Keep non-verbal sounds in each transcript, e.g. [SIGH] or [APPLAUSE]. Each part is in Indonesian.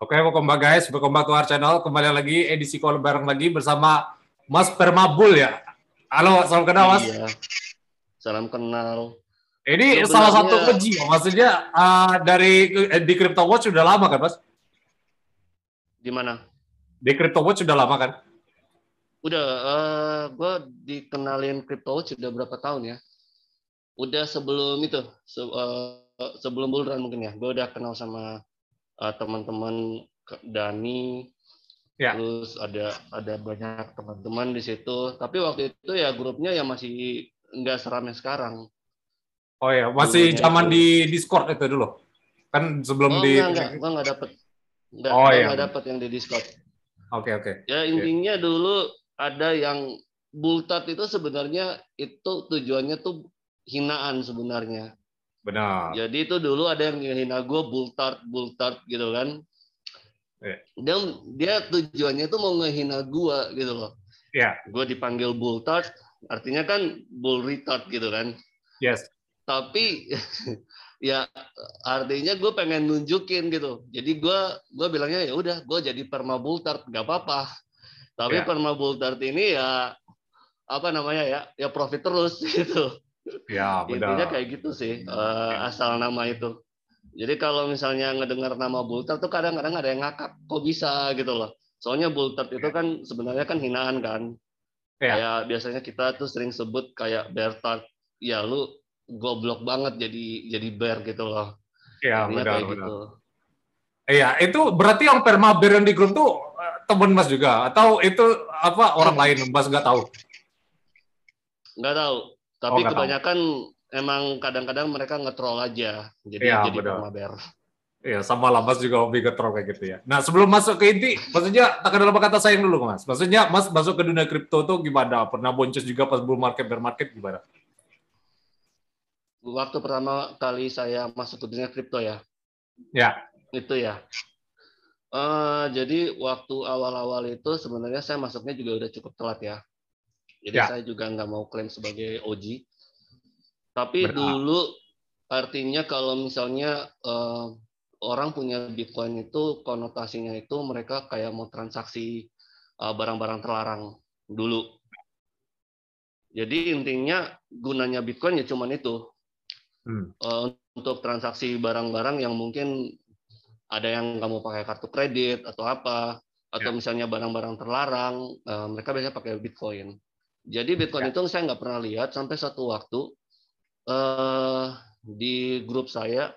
Oke, welcome back guys, welcome back to our channel. Kembali lagi edisi call bareng lagi bersama Mas Permabul ya. Halo, salam kenal Mas. Iya. Salam kenal. Ini Sebenarnya- salah satu keji, maksudnya uh, dari eh, di Crypto Watch sudah lama kan Mas? Di mana? Di Crypto Watch sudah lama kan? Udah, eh gue dikenalin crypto sudah berapa tahun ya? Udah sebelum itu, se- eh, sebelum bulan mungkin ya. Gue udah kenal sama eh, teman-teman Dani, Ya. terus ada ada banyak teman-teman di situ. Tapi waktu itu ya grupnya ya masih nggak seramai sekarang. Oh ya, masih Dulunya zaman itu. di Discord itu dulu. Kan sebelum oh di enggak, enggak, gue nggak dapet. Enggak, Oh, gua iya. nggak dapet yang di Discord. Oke, oke. Ya intinya dulu ada yang bultat itu sebenarnya itu tujuannya tuh hinaan sebenarnya. Benar. Jadi itu dulu ada yang hina gue bultart bultart gitu kan. Iya. Dia dia tujuannya tuh mau ngehina gue gitu loh. Ya, Gue dipanggil bultart artinya kan bull retard gitu kan. yes. Tapi [LAUGHS] ya artinya gue pengen nunjukin gitu. Jadi gue gue bilangnya ya udah gue jadi perma bultart nggak apa-apa. Tapi Ya. perma bultart ini ya apa namanya ya ya profit terus [LAUGHS] gitu. Ya, Intinya kayak gitu sih eh, asal nama itu. Jadi kalau misalnya ngedengar nama bultart tuh kadang-kadang ada yang ngakak kok bisa gitu loh. Soalnya bultart itu kan sebenarnya kan hinaan kan. Ya. Kayak biasanya kita tuh sering sebut kayak bertart. Ya lu goblok banget jadi jadi bear gitu loh. Ya, Intinya benar, benar. gitu. Iya, itu berarti yang permaber yang di grup tuh temen Mas juga atau itu apa orang lain Mas nggak tahu? Nggak tahu. Tapi tahu. kebanyakan emang kadang-kadang mereka nge-troll aja. Jadi Iya, jadi benar. permaber. Iya, sama lah Mas juga hobi getrol kayak gitu ya. Nah, sebelum masuk ke inti, maksudnya tak dalam kata sayang dulu Mas. Maksudnya Mas masuk ke dunia kripto tuh gimana? Pernah boncos juga pas bull market, bear market gimana? Waktu pertama kali saya masuk ke dunia kripto ya, Ya, itu ya. Eh, jadi waktu awal-awal itu sebenarnya saya masuknya juga udah cukup telat ya. Jadi Ya. saya juga nggak mau klaim sebagai OG. Tapi dulu artinya kalau misalnya eh, orang punya Bitcoin itu konotasinya itu mereka kayak mau transaksi eh, barang-barang terlarang dulu. Jadi intinya gunanya Bitcoin ya cuman itu Hmm. Eh, untuk transaksi barang-barang yang mungkin ada yang nggak mau pakai kartu kredit atau apa atau Ya. misalnya barang-barang terlarang eh, mereka biasanya pakai Bitcoin. Jadi Bitcoin Ya. itu saya nggak pernah lihat sampai satu waktu eh, di grup saya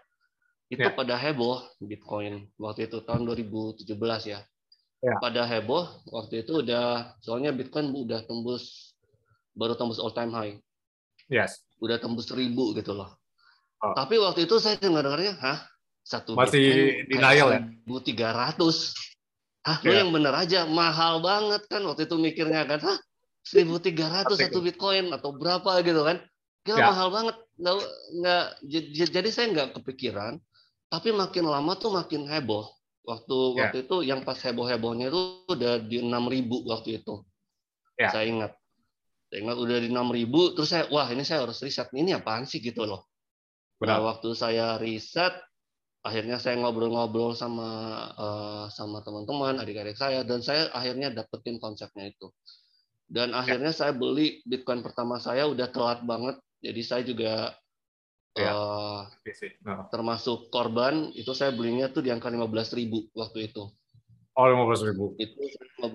itu Ya. pada heboh Bitcoin waktu itu tahun 2017 ya. Ya. Pada heboh waktu itu udah soalnya Bitcoin udah tembus baru tembus all time high yes. udah tembus seribu gitu loh. Oh. Tapi waktu itu saya dengar-dengarnya, hah? Satu Masih denial ya? tiga ratus. Hah, lu Ya. yang bener aja, mahal banget kan waktu itu mikirnya kan, hah? 1300 Tapi- satu Bitcoin atau berapa gitu kan. Gila Ya. mahal banget. Nggak, nggak, jadi saya nggak kepikiran, tapi makin lama tuh makin heboh. Waktu Ya. waktu itu yang pas heboh-hebohnya itu udah di 6000 waktu itu. Ya. Saya ingat. Saya ingat udah di 6000 terus saya wah ini saya harus riset. Ini apaan sih gitu loh. Nah, Benar. waktu saya riset, akhirnya saya ngobrol-ngobrol sama eh, sama teman-teman, adik-adik saya, dan saya akhirnya dapetin konsepnya itu. Dan akhirnya saya beli Bitcoin pertama saya udah telat banget, jadi saya juga Ya. eh, sih. Nah. termasuk korban. Itu saya belinya tuh di angka 15.000 waktu itu. Oh, 15 ribu. Itu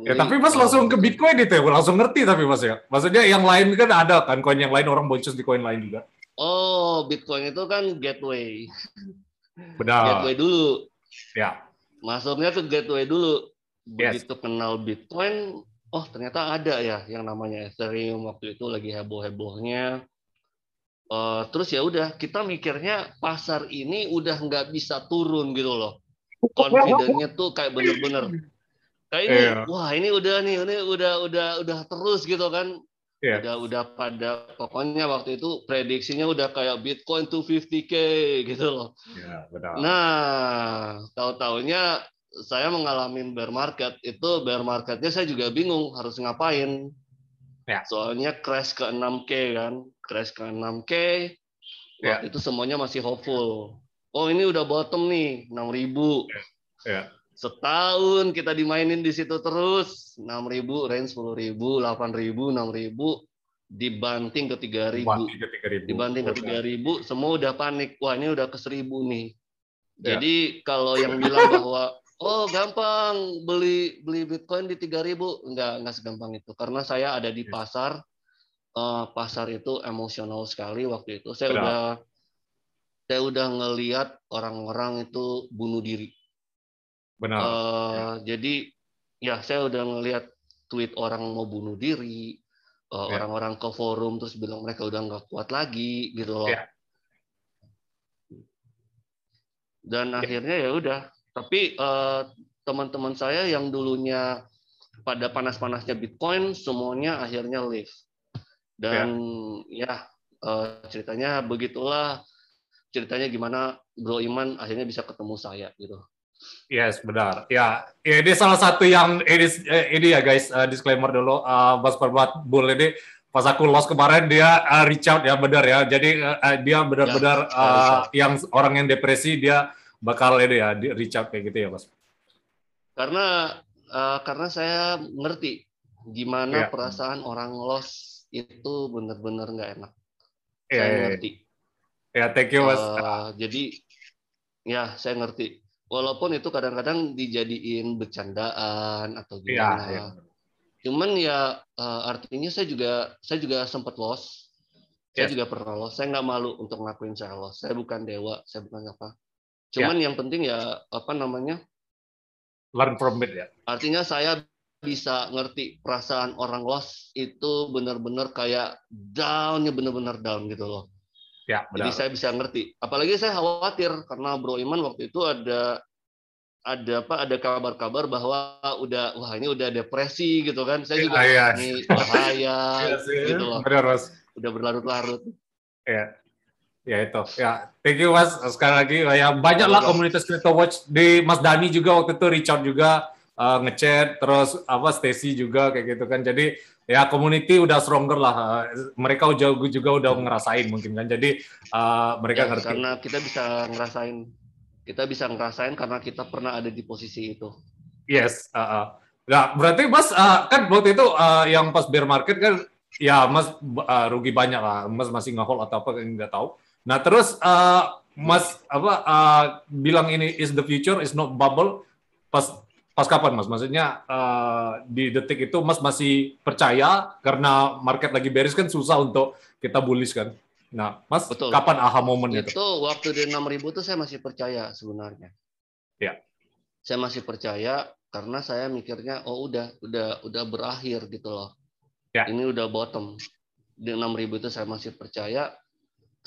Ya, tapi Mas langsung ke Bitcoin itu ya, langsung ngerti tapi Mas ya. Maksudnya yang lain kan ada kan, koin yang lain orang boncos di koin lain juga. Oh, Bitcoin itu kan gateway. [LAUGHS] Benar. Gateway dulu. Ya. masuknya ke gateway dulu. Yes. Begitu kenal Bitcoin, oh ternyata ada ya yang namanya Ethereum waktu itu lagi heboh-hebohnya. Eh, terus ya udah kita mikirnya pasar ini udah nggak bisa turun gitu loh. Confident-nya tuh kayak bener-bener kayak ini Iya. wah ini udah nih ini udah udah udah terus gitu kan. Iya. Udah udah pada pokoknya waktu itu prediksinya udah kayak Bitcoin 250k gitu loh. Ya, benar. Nah, tahu-taunya saya mengalami bear market. Itu bear marketnya saya juga bingung harus ngapain. Ya. Soalnya crash ke 6K kan, crash ke 6K. Ya. Waktu itu semuanya masih hopeful. Oh ini udah bottom nih, 6000. Ya. Setahun kita dimainin di situ terus, 6000, range 10000, 8000, 6000, dibanting ke 3000. Dibanting ke 3000. Dibanting ke 3000, semua udah panik. Wah ini udah ke 1000 nih. Ya. Jadi kalau yang bilang bahwa oh gampang beli beli Bitcoin di 3000 enggak enggak segampang itu karena saya ada di Ya. pasar Eh, pasar itu emosional sekali waktu itu saya Benar. udah saya udah ngelihat orang-orang itu bunuh diri Benar. Eh, jadi ya saya udah ngelihat tweet orang mau bunuh diri eh, Ya. orang-orang ke forum terus bilang mereka udah nggak kuat lagi gitu loh Ya. dan Ya. akhirnya ya udah tapi eh, teman-teman saya yang dulunya pada panas-panasnya Bitcoin semuanya akhirnya live dan ya, eh, ceritanya begitulah ceritanya gimana Bro Iman akhirnya bisa ketemu saya gitu Yes, benar. Ya, ya, ini salah satu yang ini, eh, ini ya guys, eh, disclaimer dulu. eh, Mas Perbat Bull ini pas aku lost kemarin dia eh, reach out ya benar ya. Jadi eh, dia benar-benar Ya, eh, reach out. yang orang yang depresi dia bakal ini ya di reach out kayak gitu ya, Mas. karena eh, karena saya ngerti gimana Ya. perasaan orang loss itu benar-benar nggak enak Ya, saya ya, ya. ngerti Ya, thank you, Mas. Eh, jadi ya saya ngerti. Walaupun itu kadang-kadang dijadiin bercandaan atau Iya, gimana. iya. Cuman ya eh, artinya saya juga saya juga sempat loss. Saya juga pernah loss. Saya nggak malu untuk ngakuin saya loss. Saya bukan dewa. Saya bukan apa. Ya. Cuman yang penting ya apa namanya? Learn from it ya. Artinya saya bisa ngerti perasaan orang loss itu benar-benar kayak downnya benar-benar down gitu loh. Ya, Jadi benar. saya bisa ngerti. Apalagi saya khawatir karena Bro Iman waktu itu ada ada apa ada kabar-kabar bahwa udah wah ini udah depresi gitu kan. Saya juga Iya, iya. ini bahaya iya. gitu loh. Benar, Mas. Udah berlarut-larut. Ya. Ya itu. Ya, thank you Mas. Sekali lagi ya banyak lah Sama-sama. komunitas Crypto Watch di Mas Dani juga waktu itu Richard juga uh, ngechat terus apa Stacy juga kayak gitu kan. Jadi ya community udah stronger lah. Mereka juga juga udah ngerasain mungkin kan. Jadi uh, mereka Ya, ngerti. karena kita bisa ngerasain kita bisa ngerasain karena kita pernah ada di posisi itu. Yes. uh, uh. Nah, berarti Mas uh, kan waktu itu uh, yang pas bear market kan ya Mas uh, rugi banyak lah. Mas masih nge-hold atau apa nggak tahu. Nah, terus uh, Mas apa uh, bilang ini is the future is not bubble pas pas kapan Mas? Maksudnya uh, di detik itu Mas masih percaya karena market lagi bearish kan susah untuk kita bullish kan. Nah, Mas Betul. kapan aha moment itu? Itu waktu di 6000 tuh saya masih percaya sebenarnya. Ya. Saya masih percaya karena saya mikirnya oh udah udah udah berakhir gitu loh. Ya. Ini udah bottom. Di 6000 itu saya masih percaya.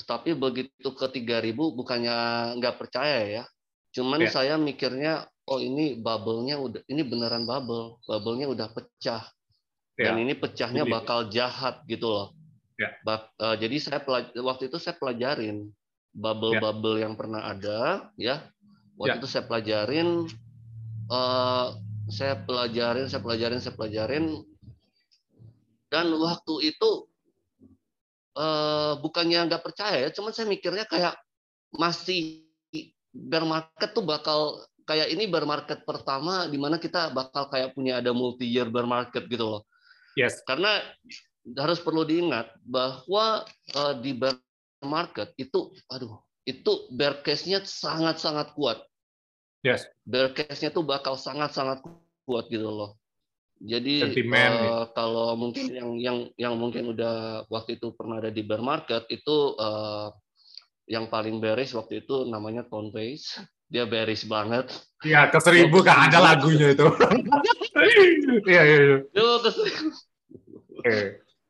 Tapi begitu ke 3000 bukannya nggak percaya ya. Cuman Ya. saya mikirnya oh ini bubble-nya udah ini beneran bubble. Bubble-nya udah pecah. Dan Ya. ini pecahnya bakal jahat gitu loh. Ya. Bak- eh, jadi saya waktu itu saya pelajarin bubble-bubble yang pernah ada, ya. Waktu Ya. itu saya pelajarin, eh, saya pelajarin, saya pelajarin, saya pelajarin, dan waktu itu eh, bukannya nggak percaya ya, cuman saya mikirnya kayak masih bear market tuh bakal kayak ini bear market pertama di mana kita bakal kayak punya ada multi year bear market gitu loh. Yes. Karena harus perlu diingat bahwa eh, di bear market itu, aduh, itu bear case-nya sangat-sangat kuat. Yes. Bear case-nya tuh bakal sangat-sangat kuat gitu loh. Jadi gitu. kalau mungkin yang yang yang mungkin udah waktu itu pernah ada di bear market itu eh, yang paling bearish waktu itu namanya Coinbase. Dia bearish banget. Ya, ke seribu kan ada lagunya itu. [LAUGHS] Iya, iya, iya.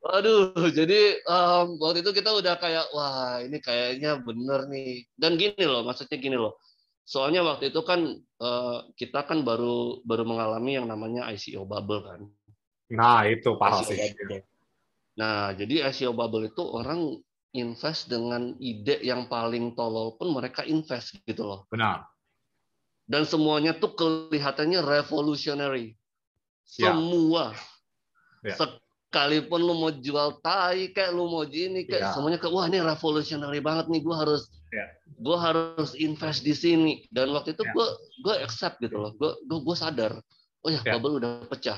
Waduh, jadi em, waktu itu kita udah kayak, wah ini kayaknya bener nih. Dan gini loh, maksudnya gini loh. Soalnya waktu itu kan eh, kita kan baru baru mengalami yang namanya ICO bubble kan. Nah, itu parah ICO sih. bubble. Nah, jadi ICO bubble itu orang invest dengan ide yang paling tolol pun mereka invest gitu loh. Benar. Dan semuanya tuh kelihatannya revolutionary. Ya. Semua. Ya. Se- sekalipun lu mau jual tai kayak lu mau gini kayak Ya. semuanya kayak wah ini revolutionary banget nih gue harus Ya. gue harus invest di sini dan waktu itu Ya. gue gue accept gitu loh gue gue gue sadar oh ya Ya. bubble udah pecah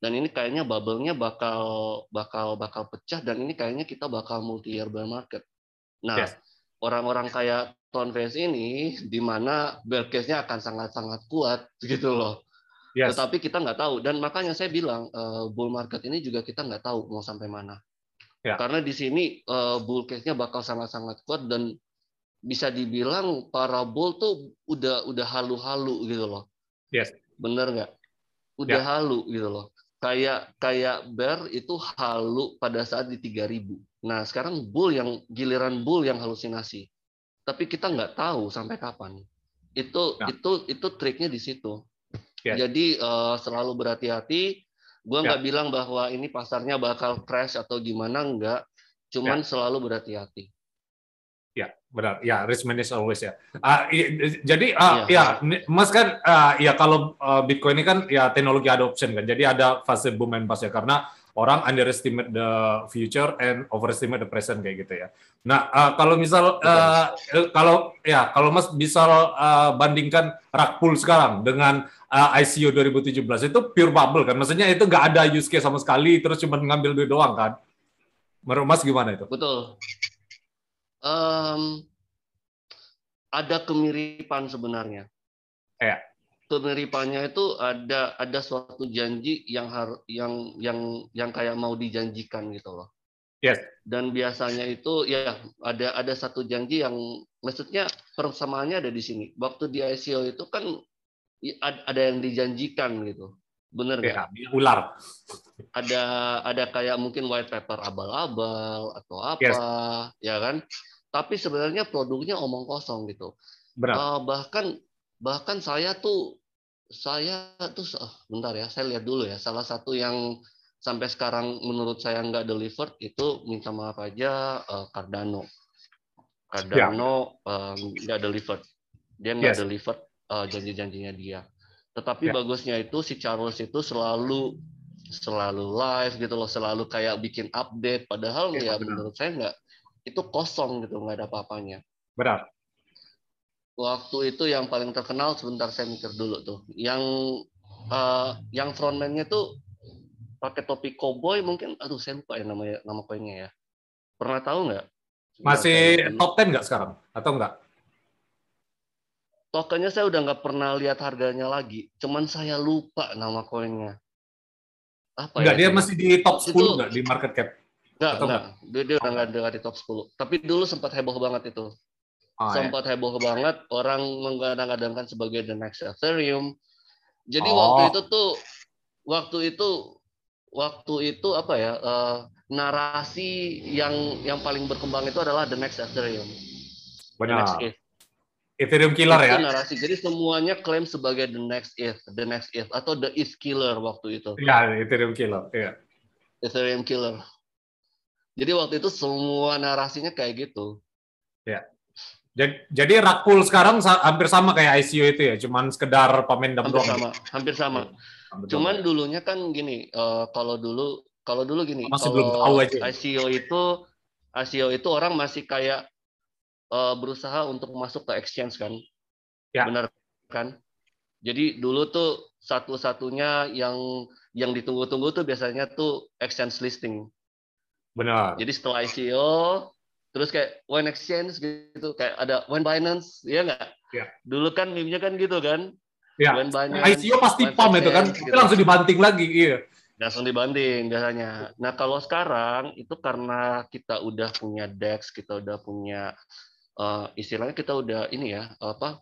dan ini kayaknya bubble-nya bakal bakal bakal pecah dan ini kayaknya kita bakal multi year bear market nah Yes. orang-orang kayak Ton Face ini di mana case-nya akan sangat-sangat kuat [LAUGHS] gitu loh Yes. tetapi kita nggak tahu dan makanya saya bilang eh, bull market ini juga kita nggak tahu mau sampai mana. Ya. Karena di sini eh, bull case-nya bakal sangat-sangat kuat dan bisa dibilang para bull tuh udah udah halu-halu gitu loh. Yes. Bener nggak? Udah Ya. halu gitu loh. Kayak kayak bear itu halu pada saat di 3000. Nah, sekarang bull yang giliran bull yang halusinasi. Tapi kita nggak tahu sampai kapan. Itu Ya. itu itu triknya di situ. Ya. Jadi eh, selalu berhati-hati. Gua Ya. nggak bilang bahwa ini pasarnya bakal crash atau gimana enggak. Cuman selalu berhati-hati. Ya, benar. Ya, risk manage always ya. I- jadi Iya. ya, Mas kan ah, ya kalau ah, Bitcoin ini kan ya teknologi adoption kan. Jadi ada fase boom and bust ya karena orang underestimate the future and overestimate the present kayak gitu ya. Nah, ah, kalau misal eh, kalau ya kalau Mas bisa ah, bandingkan pull sekarang dengan ah, ICO 2017 itu pure bubble kan. Maksudnya itu nggak ada use case sama sekali terus cuma ngambil duit doang kan. Menurut Mas gimana itu? Betul. Em, ada kemiripan sebenarnya. Iya. Kemiripannya itu ada ada suatu janji yang har, yang yang yang kayak mau dijanjikan gitu loh. Yes. Dan biasanya itu ya ada ada satu janji yang maksudnya persamaannya ada di sini. Waktu di ICO itu kan ada yang dijanjikan gitu. Bener nggak? Ya, ular. ada ada kayak mungkin white paper abal-abal atau apa Yes. ya kan tapi sebenarnya produknya omong kosong gitu Benar. Eh, bahkan bahkan saya tuh saya tuh ah, bentar ya saya lihat dulu ya salah satu yang sampai sekarang menurut saya nggak delivered itu minta maaf aja eh, Cardano Cardano eh, nggak delivered dia nggak Yes. delivered eh, janji-janjinya dia tetapi Ya. bagusnya itu si Charles itu selalu selalu live gitu loh selalu kayak bikin update padahal Ya, ya benar. menurut saya nggak itu kosong gitu nggak ada apa-apanya Benar. Waktu itu yang paling terkenal sebentar saya mikir dulu tuh yang eh, yang frontman-nya tuh pakai topi cowboy mungkin aduh saya lupa ya namanya nama koinnya ya pernah tahu nggak Masih saya top 10 nggak sekarang? Atau nggak? tokennya saya udah nggak pernah lihat harganya lagi cuman saya lupa nama koinnya apa Nggak, ya dia masih di top 10 Itu- nggak di market cap? Nggak, Atau nggak. Dia, dia udah nggak ada di top 10. Tapi dulu sempat heboh banget itu. Oh, ya. sempat heboh banget. Orang menggadang-gadangkan sebagai the next Ethereum. Jadi Oh. waktu itu tuh, waktu itu, waktu itu apa ya, eh, narasi yang yang paling berkembang itu adalah the next Ethereum. The next Benar. ETH. Ethereum killer itu ya? narasi. Jadi semuanya klaim sebagai the next ETH, the next ETH, atau the ETH killer waktu itu. Iya, Ethereum killer. Iya. Ethereum killer. Jadi waktu itu semua narasinya kayak gitu. Jadi, jadi pull sekarang hampir sama kayak ICO itu ya, cuman sekedar pemendam hampir doang. sama hampir sama Hampir cuman sama. dulunya kan gini eh, kalau dulu kalau dulu gini Masih kalau belum tahu aja. ICO itu ICO itu orang masih kayak eh, berusaha untuk masuk ke exchange kan Ya. benar kan jadi dulu tuh satu-satunya yang yang ditunggu-tunggu tuh biasanya tuh exchange listing benar. jadi setelah ICO terus kayak one exchange gitu kayak ada one Binance ya nggak Ya. dulu kan meme-nya kan gitu kan Ya. one Binance ICO pasti one pam itu kan, exchange, tapi gitu. langsung dibanting lagi. Iya. langsung dibanding biasanya. Nah kalau sekarang itu karena kita udah punya DEX, kita udah punya eh, istilahnya kita udah ini ya apa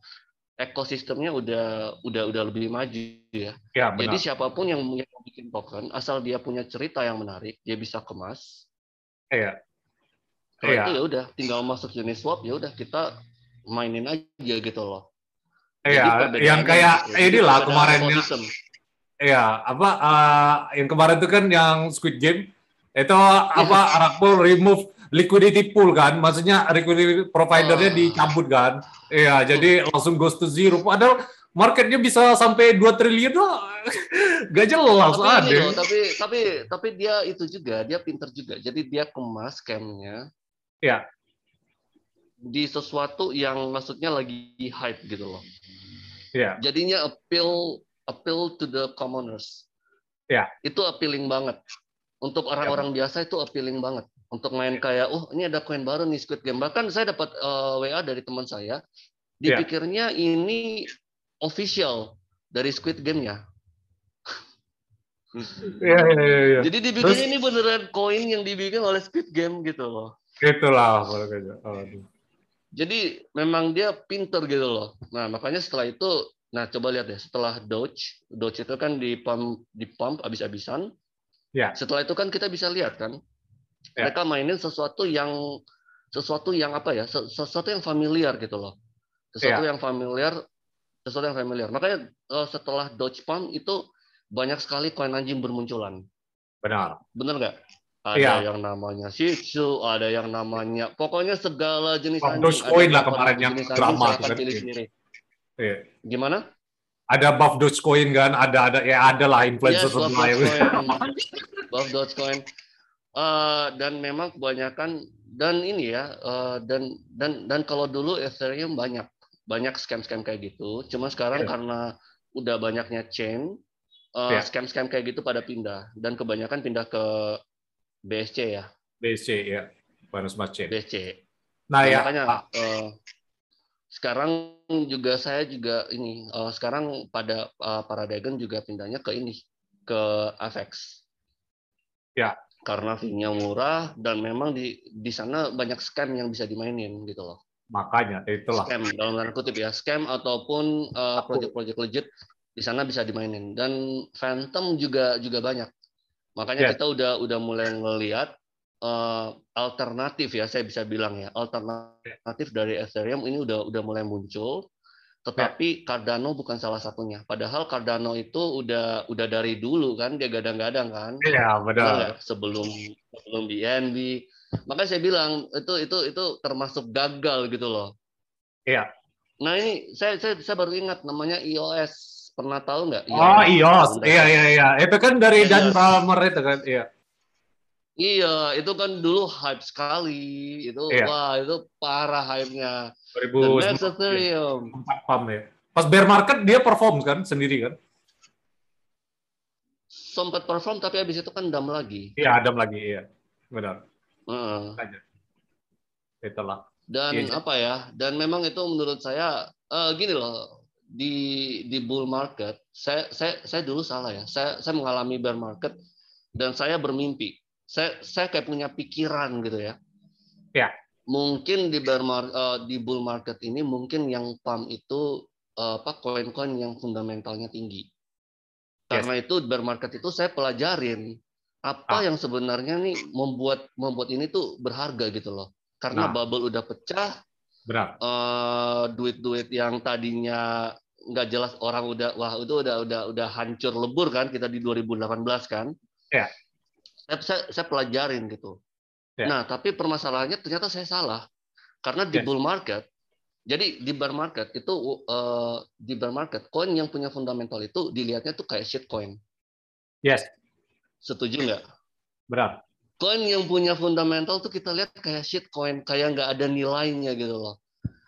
ekosistemnya udah udah udah lebih maju ya. Ya, Jadi siapa pun yang yang mau bikin token, asal dia punya cerita yang menarik, dia bisa kemas. Iya. Kalau Iya. itu ya udah tinggal masuk jenis swap ya udah kita mainin aja gitu loh. Iya, yang kayak. Jadi inilah kemarin ya. Iya, apa eh, yang kemarin itu kan yang Squid Game itu apa Iya. Arak Pool remove liquidity pool kan, maksudnya liquidity providernya Ah. dicabut kan. Iya, jadi langsung goes to zero. Padahal marketnya bisa sampai 2 triliun loh. [LAUGHS] Gak jelas tapi, ada. loh, tapi tapi tapi dia itu juga dia pinter juga. Jadi dia kemas scamnya. Ya. Di sesuatu yang maksudnya lagi hype gitu loh. Ya. Jadinya appeal appeal to the commoners. Ya. Itu appealing banget. Untuk orang-orang ya. biasa itu appealing banget. Untuk main kayak, oh ini ada koin baru nih Squid Game. Bahkan saya dapat uh, eh, WA dari teman saya, ya. dipikirnya ya. ini official dari Squid Game-nya. Iya, iya, iya. Ya. Jadi dibikin Terus, ini beneran koin yang dibikin oleh Squid Game gitu loh. Itulah. Oh, Jadi memang dia pinter gitu loh. Nah makanya setelah itu, nah coba lihat ya, setelah Doge, Doge itu kan di pump, di pump abis-abisan. Ya. Setelah itu kan kita bisa lihat kan, ya. mereka mainin sesuatu yang sesuatu yang apa ya, sesuatu yang familiar gitu loh. Sesuatu ya. yang familiar sesuatu yang familiar. Makanya uh, setelah Dodge Pump itu banyak sekali koin anjing bermunculan. Benar. Benar nggak? Ada ya. yang namanya Shih Tzu, ada yang namanya pokoknya segala jenis anjing. Buff Dogecoin lah kemarin yang drama kan. Pilih sendiri. Iya. Gimana? Ada Buff Dogecoin kan, ada ada ya ada lah influencer yes, lain. Buff Dogecoin. Uh, [LAUGHS] dan memang kebanyakan dan ini ya uh, dan dan dan kalau dulu Ethereum banyak banyak scam-scam kayak gitu. Cuma sekarang yeah. karena udah banyaknya chain, uh, yeah. scam-scam kayak gitu pada pindah dan kebanyakan pindah ke BSC ya. BSC ya, Smart Chain. BSC. Nah, nah ya. Makanya uh, sekarang juga saya juga ini uh, sekarang pada uh, para dagang juga pindahnya ke ini ke Avex. Ya. Karena fee-nya murah dan memang di di sana banyak scam yang bisa dimainin gitu loh. Makanya itulah. Scam dalam tanda kutip ya, scam ataupun uh, project-project legit di sana bisa dimainin dan Phantom juga juga banyak. Makanya yeah. kita udah udah mulai ngelihat uh, alternatif ya, saya bisa bilang ya, alternatif dari Ethereum ini udah udah mulai muncul. Tetapi yeah. Cardano bukan salah satunya. Padahal Cardano itu udah udah dari dulu kan dia gadang-gadang kan. Iya, yeah, benar. Sebelum sebelum BNB, Makanya saya bilang itu itu itu termasuk gagal gitu loh. Iya. Nah ini saya saya, saya baru ingat namanya iOS. Pernah tahu nggak? Oh iOS. Iya iya iya. Itu kan dari iya. Dan Palmer itu kan. Iya. Iya, itu kan dulu hype sekali. Itu iya. wah, itu parah hype-nya. 2000 Ethereum. Pam ya. Pas bear market dia perform kan sendiri kan? Sempat perform tapi habis itu kan dam lagi. Iya, dam lagi, iya. Benar. Uh. Itulah. Dan iya. apa ya? Dan memang itu menurut saya uh, gini loh di di bull market saya saya saya dulu salah ya. Saya saya mengalami bear market dan saya bermimpi. Saya saya kayak punya pikiran gitu ya. Ya. Mungkin di bear market, uh, di bull market ini mungkin yang pump itu uh, apa koin-koin yang fundamentalnya tinggi. Karena yes. itu bear market itu saya pelajarin apa ah. yang sebenarnya nih membuat membuat ini tuh berharga gitu loh karena nah. bubble udah pecah benar uh, duit-duit yang tadinya nggak jelas orang udah wah itu udah udah udah hancur lebur kan kita di 2018 kan ya saya, saya pelajarin gitu ya. nah tapi permasalahannya ternyata saya salah karena di ya. bull market jadi di bear market itu uh, di bear market koin yang punya fundamental itu dilihatnya tuh kayak shit coin yes Setuju nggak? Berat. Koin yang punya fundamental tuh kita lihat kayak shit coin, kayak nggak ada nilainya gitu loh.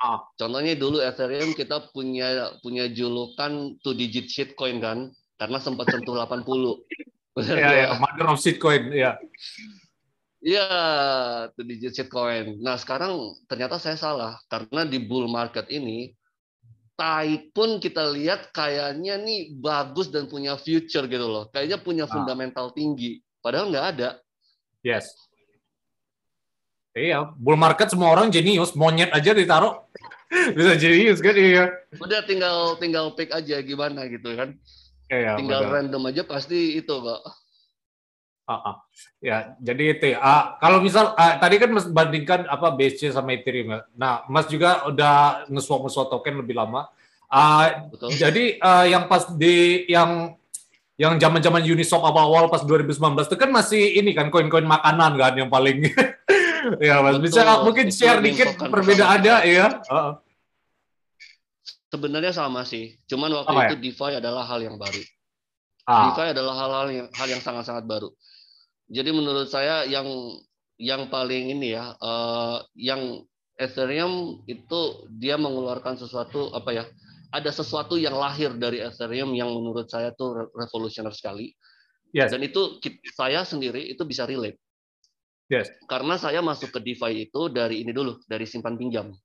Ah. Contohnya dulu Ethereum kita punya punya julukan two digit shit coin kan, karena sempat sentuh 80. Iya, ya, mother of coin, ya. Iya, two digit coin. Nah, sekarang ternyata saya salah karena di bull market ini Tai pun kita lihat kayaknya nih bagus dan punya future gitu loh. Kayaknya punya ah. fundamental tinggi. Padahal nggak ada. Yes. Iya, bull market semua orang jenius, monyet aja ditaruh [LAUGHS] bisa jenius kan iya. Udah tinggal tinggal pick aja gimana gitu kan. Iya, tinggal bener. random aja pasti itu kok. Uh, uh. Ya, jadi itu. Uh, kalau misal uh, tadi kan Mas bandingkan apa BSC sama Ethereum. Ya. Nah, Mas juga udah nge-swap nge token lebih lama. Uh, Jadi uh, yang pas di yang yang zaman-zaman Uniswap awal-awal pas 2019 itu kan masih ini kan koin-koin makanan kan yang paling [LAUGHS] ya Mas bisa Betul. mungkin share dikit perbedaannya ya. Uh. Sebenarnya sama sih. Cuman waktu Apa itu ya? DeFi adalah hal yang baru. Ah, DeFi adalah hal-hal yang hal yang sangat-sangat baru. Jadi menurut saya yang yang paling ini ya, eh, yang Ethereum itu dia mengeluarkan sesuatu apa ya? Ada sesuatu yang lahir dari Ethereum yang menurut saya tuh re- revolusioner sekali. yes, Dan itu saya sendiri itu bisa relate. yes. Karena saya masuk ke DeFi itu dari ini dulu, dari simpan pinjam.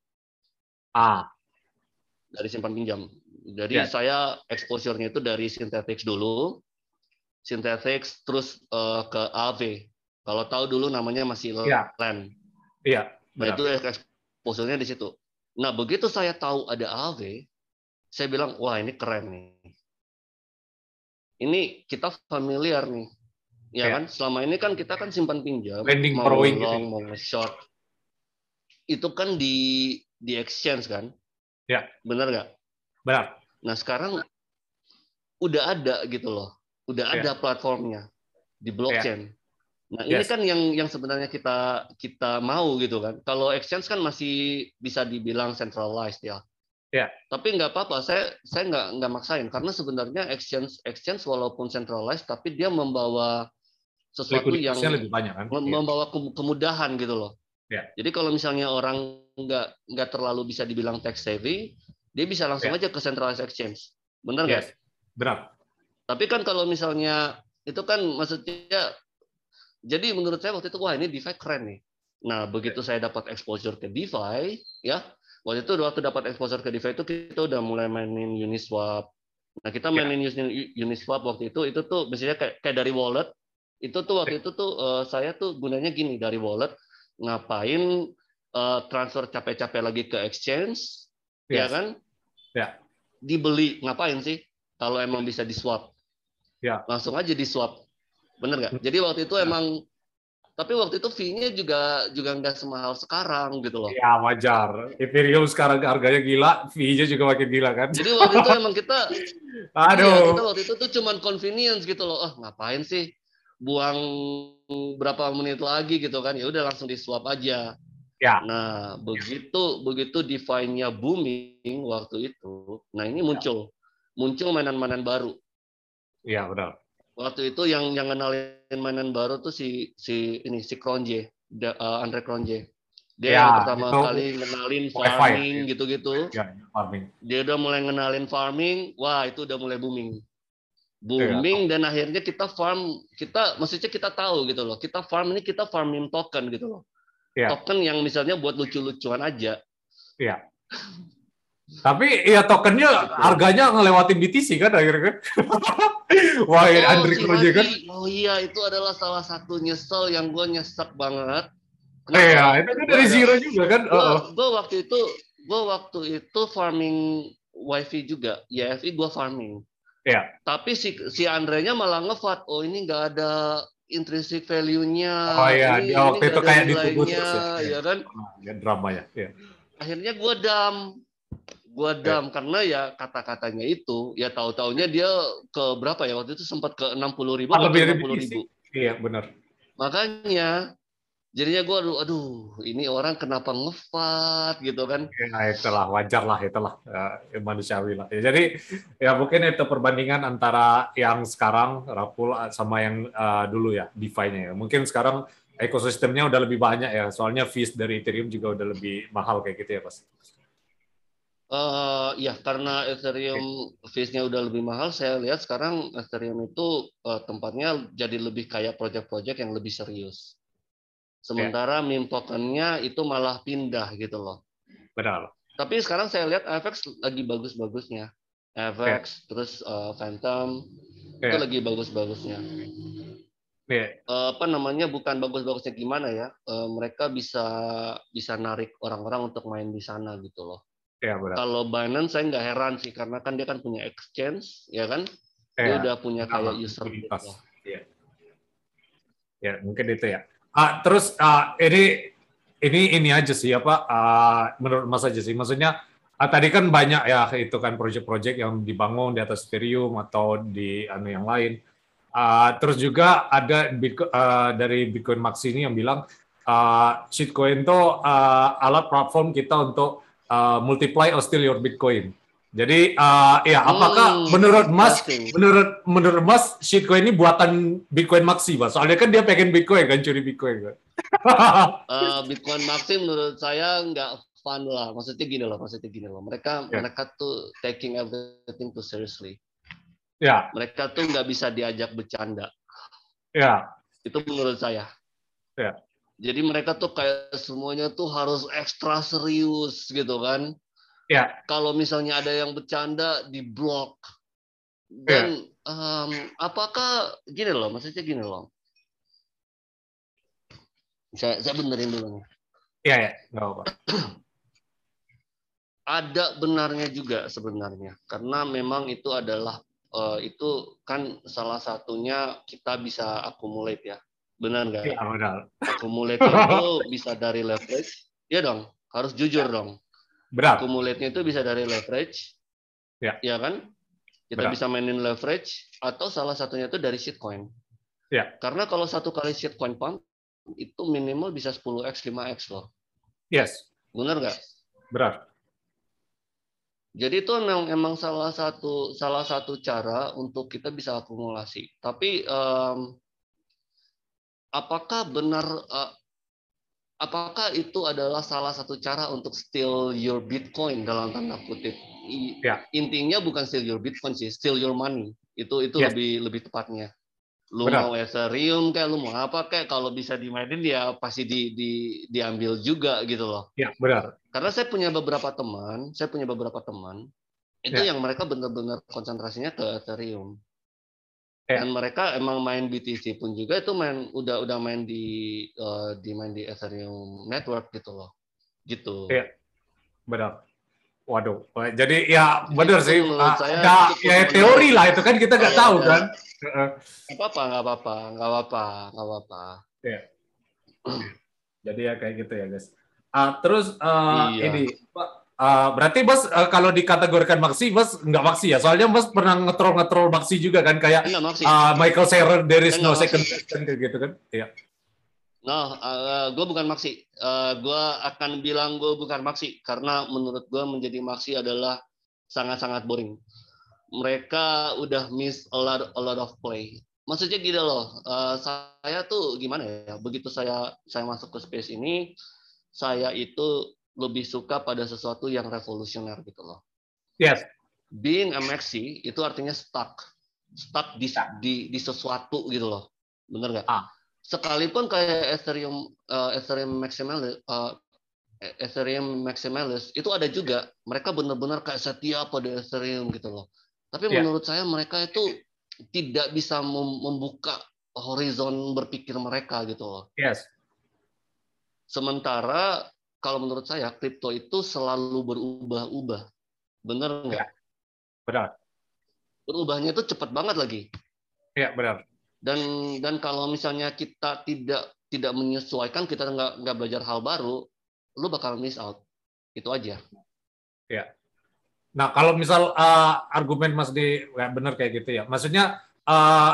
Ah, dari simpan pinjam. Jadi Ya. saya exposure-nya itu dari Synthetics dulu, Synthetics terus eh, ke AV. Kalau tahu dulu namanya masih Ya. LAN. iya. Nah, benar. itu exposure-nya di situ. Nah, begitu saya tahu ada AV, saya bilang, wah ini keren nih. Ini kita familiar nih. Ya, Ya. kan? Selama ini kan kita kan simpan pinjam, Lending mau gitu. long, mau nge-short. Itu kan di di exchange kan? Ya. Benar nggak? Benar. Nah sekarang udah ada gitu loh, udah Ya. ada platformnya di blockchain. Nah ini Yes. kan yang yang sebenarnya kita kita mau gitu kan. Kalau exchange kan masih bisa dibilang centralized ya. Ya. Tapi nggak apa-apa, saya saya nggak nggak maksain karena sebenarnya exchange exchange walaupun centralized tapi dia membawa sesuatu yang lebih banyak kan? Iya. membawa ke- kemudahan gitu loh. Ya. Jadi kalau misalnya orang nggak nggak terlalu bisa dibilang tech savvy, dia bisa langsung Ya. aja ke centralized exchange. Benar nggak? Yes. Benar. Tapi kan kalau misalnya itu kan maksudnya jadi menurut saya waktu itu wah ini DeFi keren nih. Nah, begitu saya dapat exposure ke DeFi, ya. Waktu itu waktu dapat exposure ke DeFi itu kita udah mulai mainin Uniswap. Nah, kita Ya. mainin Uni- Uniswap waktu itu itu tuh misalnya kayak, kayak dari wallet. Itu tuh waktu itu tuh eh, saya tuh gunanya gini dari wallet ngapain eh, transfer capek-capek lagi ke exchange, ya Yes. kan? Ya. Dibeli ngapain sih? Kalau emang bisa di swap. Ya. Langsung aja di swap. Bener nggak? Jadi waktu itu Ya. emang tapi waktu itu fee-nya juga juga nggak semahal sekarang gitu loh. Ya wajar. Ethereum sekarang harganya gila, fee-nya juga makin gila kan? Jadi waktu itu emang kita [LAUGHS] iya, Aduh. kita waktu itu tuh cuman convenience gitu loh. Oh, ngapain sih buang berapa menit lagi gitu kan? Ya udah langsung di swap aja. Ya. Nah, begitu begitu DeFi-nya booming waktu itu. Nah, ini muncul muncul mainan-mainan baru. Iya benar. Waktu itu yang yang kenalin mainan baru tuh si si ini si Kronje, Da- eh, Andre Kronje. Dia Ya, yang pertama itu kali ngenalin ya? farming gitu-gitu. Ya, farming. Dia udah mulai ngenalin farming, wah itu udah mulai booming. Iya. Booming dan akhirnya kita farm, kita maksudnya kita tahu gitu loh. Kita farm ini kita farming token gitu loh. Iya. Token yang misalnya buat lucu-lucuan aja. [LAUGHS] Tapi ya tokennya harganya ngelewatin BTC kan akhirnya kan? [LAUGHS] Wah, Oh, Andre si Kroje kan? Oh iya, itu adalah salah satu nyesel yang gue nyesek banget. Iya, itu kan dari zero juga kan? Oh, oh. Gue waktu itu, gue waktu itu farming wifi juga, YFI gue farming. Iya. Tapi si si Andre-nya malah ngevat, oh ini nggak ada intrinsic value-nya. Oh iya, ini, dia waktu ini itu kayak nilainya, terus ya. ya kan? Nah, ya drama ya. Iya. Akhirnya gue dam, gue dam karena ya kata-katanya itu, ya tahu-taunya dia ke berapa ya waktu itu sempat ke enam puluh ribu, lebih dari enam puluh ribu. Iya, benar. Makanya jadinya gue aduh, aduh ini orang kenapa ngefat gitu kan? Ya, itulah wajar lah, itulah ya, manusiawi lah. Ya, jadi ya mungkin itu perbandingan antara yang sekarang Rapul sama yang uh, dulu ya DeFi-nya ya. Mungkin sekarang ekosistemnya udah lebih banyak ya. Soalnya fees dari Ethereum juga udah lebih mahal kayak gitu ya, Mas. Eh ya karena Ethereum fees-nya udah lebih mahal, saya lihat sekarang Ethereum itu eh, tempatnya jadi lebih kayak project-project yang lebih serius. Sementara meme token-nya itu malah pindah gitu loh. Benar. Tapi sekarang saya lihat FX lagi bagus-bagusnya. FX terus eh, Phantom itu Ya. lagi bagus-bagusnya. Nih, Eh, apa namanya bukan bagus-bagusnya gimana ya? Eh, mereka bisa bisa narik orang-orang untuk main di sana gitu loh. Ya benar. Kalau Binance saya nggak heran sih karena kan dia kan punya exchange, ya kan? Dia Ya, udah punya kayak user gitu. Iya. Ya, mungkin itu ya. Ah, terus ah, ini ini ini aja sih apa ah, menurut Mas aja sih. Maksudnya ah, tadi kan banyak ya itu kan proyek-proyek yang dibangun di atas Ethereum atau di anu yang lain. Ah, terus juga ada Bitcoin, ah, dari Bitcoin Max ini yang bilang ah, shitcoin itu ah, alat platform kita untuk uh, multiply or steal your Bitcoin. Jadi uh, ya apakah Hmm, menurut Mas menurut menurut Mas shitcoin ini buatan Bitcoin Maxi, Mas? Soalnya kan dia pengen Bitcoin kan curi Bitcoin kan. [LAUGHS] Eh, Bitcoin Maxi menurut saya nggak fun lah. Maksudnya gini loh, maksudnya gini loh. Mereka Ya. mereka tuh taking everything too seriously. ya, Mereka tuh nggak bisa diajak bercanda. ya, Itu menurut saya. Ya. Jadi mereka tuh kayak semuanya tuh harus ekstra serius gitu kan. ya, Kalau misalnya ada yang bercanda di blok. Dan em, apakah gini loh, maksudnya gini loh. Saya, saya benerin dulu nih. ya, ya, nggak apa. [CLEARS THROAT] ada benarnya juga sebenarnya karena memang itu adalah eh, itu kan salah satunya kita bisa accumulate ya benar nggak Ya, benar. accumulate itu bisa dari leverage ya dong harus jujur dong Benar. accumulate-nya itu bisa dari leverage Ya. ya kan kita Benar. bisa mainin leverage atau salah satunya itu dari shitcoin Ya. karena kalau satu kali shitcoin pump itu minimal bisa 10x 5x loh Yes, benar nggak benar. Jadi itu memang emang salah satu salah satu cara untuk kita bisa akumulasi. Tapi em, apakah benar eh, apakah itu adalah salah satu cara untuk steal your Bitcoin dalam tanda kutip? I- Ya. Intinya bukan steal your Bitcoin sih, steal your money. Itu itu Yes. lebih lebih tepatnya. Lu Benar. mau Ethereum kayak lu mau apa kayak kalau bisa dimainin ya pasti di, di diambil juga gitu loh. Ya, benar. Karena saya punya beberapa teman, saya punya beberapa teman itu Ya. yang mereka benar-benar konsentrasinya ke Ethereum. Ya. Dan mereka emang main BTC pun juga itu main udah udah main di eh, di main di Ethereum network gitu loh. Gitu. Ya. Benar. Waduh, jadi ya benar sih. Ah, saya cukup ya teori lah itu kan kita nggak Iya, tahu iya. kan. Heeh. Nggak apa-apa, nggak apa-apa, nggak apa-apa, nggak apa-apa. Jadi ya kayak gitu ya guys. Ah, terus eh, Iya. ini Pak, ah, berarti Mas eh, kalau dikategorikan maksi, Mas nggak maksi ya? Soalnya Mas pernah ngetrol ngetrol maksi juga kan kayak Enggak ah, Michael Saylor there is Saya no nggak second kayak gitu kan? Iya. Nah, gue bukan maksi. gue akan bilang gue bukan maksi karena menurut gue menjadi maksi adalah sangat-sangat boring. Mereka udah miss a lot, a lot of play. Maksudnya gini loh, eh, saya tuh gimana ya? Begitu saya saya masuk ke space ini, saya itu lebih suka pada sesuatu yang revolusioner gitu loh. Yes. Being a maxi itu artinya stuck, stuck di di, di sesuatu gitu loh, bener nggak? Ah. sekalipun kayak Ethereum uh, Ethereum maximalis uh, Ethereum maximalis itu ada juga mereka benar-benar kayak setia pada Ethereum gitu loh tapi Ya. menurut saya mereka itu tidak bisa mem- membuka horizon berpikir mereka gitu loh Yes. sementara kalau menurut saya kripto itu selalu berubah-ubah bener nggak Benar. berubahnya itu cepat banget lagi Iya, benar. dan dan kalau misalnya kita tidak tidak menyesuaikan kita nggak nggak belajar hal baru lu bakal miss out itu aja Nah, kalau misal uh, argumen Mas di ya benar kayak gitu ya. Maksudnya uh,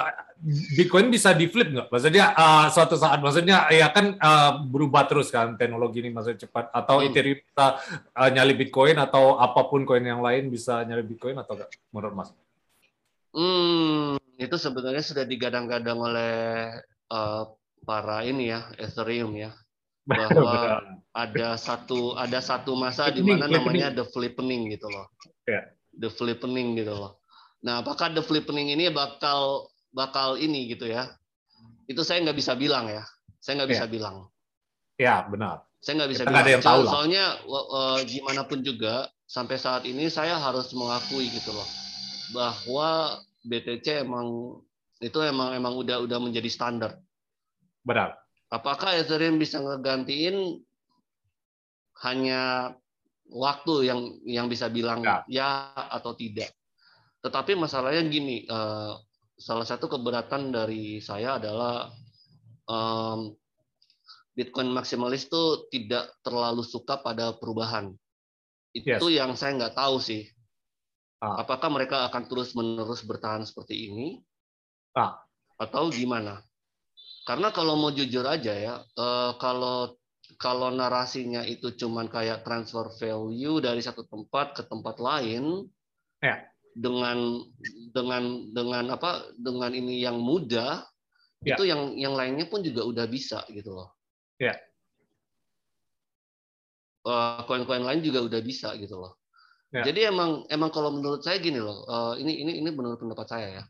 Bitcoin bisa di flip nggak? Maksudnya uh, suatu saat, maksudnya ya kan uh, berubah terus kan teknologi ini maksudnya cepat. Atau Hmm. Ethereum bisa uh, nyali Bitcoin atau apa pun koin yang lain bisa nyali Bitcoin atau nggak? Menurut Mas? hmm itu sebenarnya sudah digadang-gadang oleh eh, para ini ya Ethereum ya [LAUGHS] bahwa ada satu ada satu masa di mana namanya the flippening gitu loh Ya. the flippening gitu loh nah apakah the flippening ini bakal bakal ini gitu ya itu saya nggak bisa bilang ya saya nggak Ya. bisa bilang Ya, benar. saya nggak bisa Kita nggak ada bilang. yang tahu So- lah. Soalnya eh, gimana pun juga sampai saat ini saya harus mengakui gitu loh bahwa BTC emang itu emang emang udah udah menjadi standar. Benar. Apakah Ethereum bisa ngegantiin hanya waktu yang yang bisa bilang Ya. ya, atau tidak. Tetapi masalahnya gini, eh, salah satu keberatan dari saya adalah em, Bitcoin maksimalis itu tidak terlalu suka pada perubahan. Itu yang saya nggak tahu sih. Ah. Apakah mereka akan terus menerus bertahan seperti ini? Ah. Atau gimana? Karena kalau mau jujur aja ya, eh, kalau kalau narasinya itu cuman kayak transfer value dari satu tempat ke tempat lain, Ya. Dengan dengan dengan apa? Dengan ini yang mudah Ya. itu yang yang lainnya pun juga udah bisa gitu loh. Ya. Eh, koin-koin lain juga udah bisa gitu loh. Ya. Jadi emang emang kalau menurut saya gini loh, eh, ini ini ini menurut pendapat saya ya.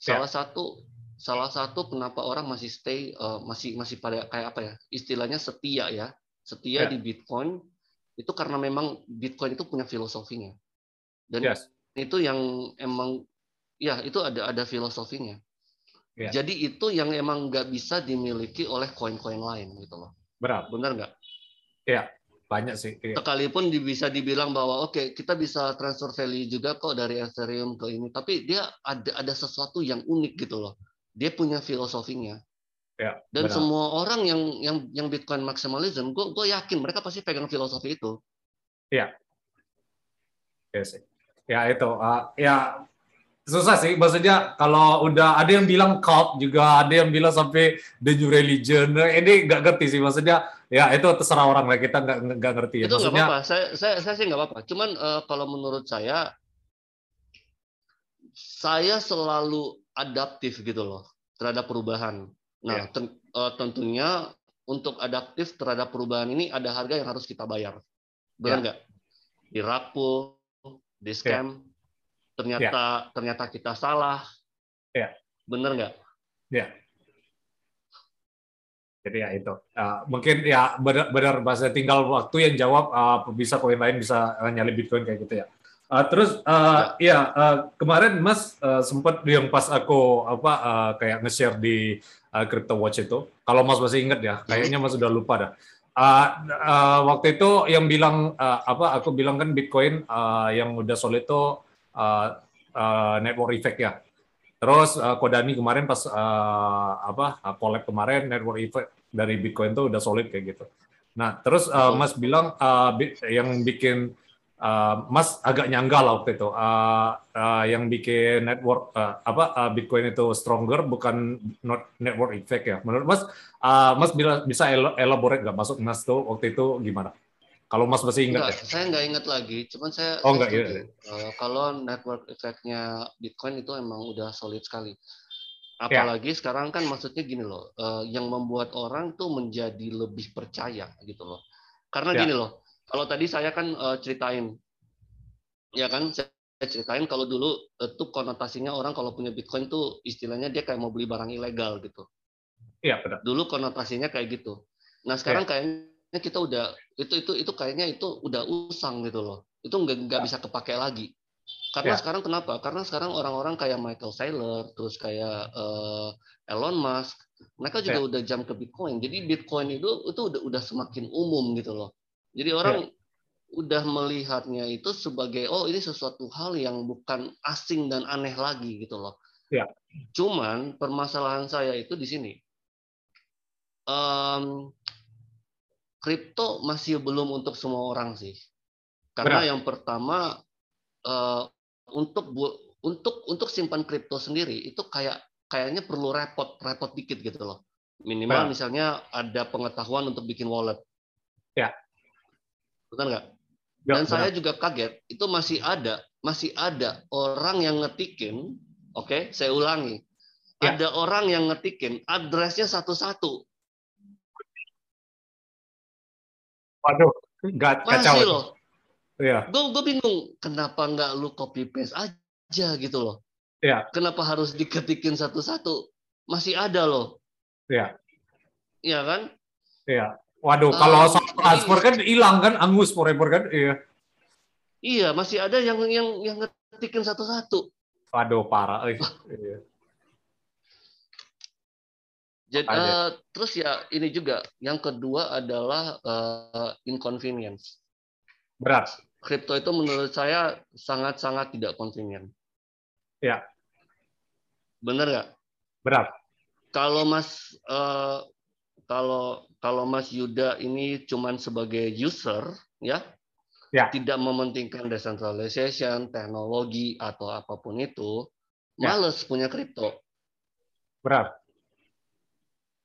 Salah satu salah satu kenapa orang masih stay eh, masih masih pada kayak apa ya? Istilahnya setia ya. Setia Ya. di Bitcoin itu karena memang Bitcoin itu punya filosofinya. Dan Yes. Itu yang emang ya itu ada ada filosofinya. Ya. Jadi itu yang emang nggak bisa dimiliki oleh koin-koin lain gitu loh. Benar. Benar nggak? Banyak sih. Iya. sekalipun bisa dibilang bahwa oke kita bisa transfer value juga kok dari Ethereum ke ini tapi dia ada ada sesuatu yang unik gitu loh dia punya filosofinya Ya, dan benar. semua orang yang yang yang Bitcoin maximalism gue gue yakin mereka pasti pegang filosofi itu Iya sih. Ya itu. ah, ya susah sih. Maksudnya kalau udah ada yang bilang cult juga, ada yang bilang sampai the new religion. Nah, Ini nggak ngerti sih. Maksudnya ya itu terserah orang lah. Kita nggak nggak ngerti. ya. itu Maksudnya apa-apa saya saya saya sih nggak apa-apa cuman eh, kalau menurut saya saya selalu adaptif gitu loh terhadap perubahan nah Ya. ten- eh, tentunya untuk adaptif terhadap perubahan ini ada harga yang harus kita bayar benar Ya. nggak di rapuh di scam ternyata ternyata kita salah Ya. benar nggak Jadi ya itu. Uh, mungkin ya benar, benar bahasa tinggal waktu yang jawab uh, bisa koin lain bisa nyali Bitcoin kayak gitu ya. Uh, terus uh, ya uh, kemarin Mas uh, sempat yang pas aku apa uh, kayak nge-share di uh, Crypto Watch itu. Kalau Mas masih ingat ya, kayaknya Mas sudah lupa dah. Uh, uh, waktu itu yang bilang uh, apa aku bilang kan Bitcoin uh, yang udah solid itu uh, uh, network effect ya. Terus uh, Kodani kemarin pas uh, apa uh, collab kemarin network effect dari Bitcoin tuh udah solid kayak gitu. Nah terus uh. Mas bilang uh, yang bikin uh, Mas agak nyangga lah waktu itu. Uh, uh, yang bikin network uh, apa uh, Bitcoin itu stronger bukan not network effect ya. Menurut Mas, uh, Mas bila, bisa elaborate nggak masuk Mas tuh waktu itu gimana? Kalau Mas masih ingat Enggak, ya? saya nggak ingat lagi. Cuman saya, Oh, enggak, iya. Eh, kalau network effect-nya Bitcoin itu emang udah solid sekali. Ya. Apalagi sekarang kan maksudnya gini loh, eh, yang membuat orang tuh menjadi lebih percaya gitu loh. Karena Ya. gini loh, kalau tadi saya kan eh, ceritain, ya kan saya ceritain kalau dulu itu konotasinya orang kalau punya Bitcoin tuh istilahnya dia kayak mau beli barang ilegal gitu Iya benar. dulu konotasinya kayak gitu. Nah sekarang kayaknya kita udah itu itu itu kayaknya itu udah usang gitu loh. Itu nggak nggak bisa kepake lagi. Karena Ya. sekarang kenapa? Karena sekarang orang-orang kayak Michael Saylor, terus kayak eh, Elon Musk, mereka juga Ya. udah jam ke Bitcoin. Jadi Bitcoin itu itu udah udah semakin umum gitu loh. Jadi orang udah melihatnya itu sebagai oh ini sesuatu hal yang bukan asing dan aneh lagi gitu loh. Ya. Cuman permasalahan saya itu di sini. Em, kripto masih belum untuk semua orang sih. Karena Benar. yang pertama eh, untuk bu- untuk untuk simpan kripto sendiri itu kayak kayaknya perlu repot repot dikit gitu loh. Minimal Benar. misalnya ada pengetahuan untuk bikin wallet. Ya. Benar nggak? Ya, Dan benar. saya juga kaget itu masih ada masih ada orang yang ngetikin, oke, saya ulangi. Ya. Ada orang yang ngetikin addressnya satu-satu. Waduh, nggak kacau. Masih loh. Iya, Gue gue bingung kenapa nggak lu copy paste aja gitu loh. Iya. Kenapa harus diketikin satu-satu? Masih ada loh. Iya. Iya kan? iya. Waduh, kalau soal ini- transfer kan hilang kan, angus forever kan? Iya. Iya, masih ada yang yang yang ngetikin satu-satu. Waduh, parah. Iya. Jadi Ada. eh, terus ya ini juga yang kedua adalah eh, inconvenience. Berat. Kripto itu menurut saya sangat-sangat tidak convenient. Ya. Bener nggak? Berat. Kalau Mas eh, kalau kalau Mas Yuda ini cuman sebagai user ya, Ya. tidak mementingkan decentralization, teknologi atau apa pun itu, Ya. males punya kripto. Berat.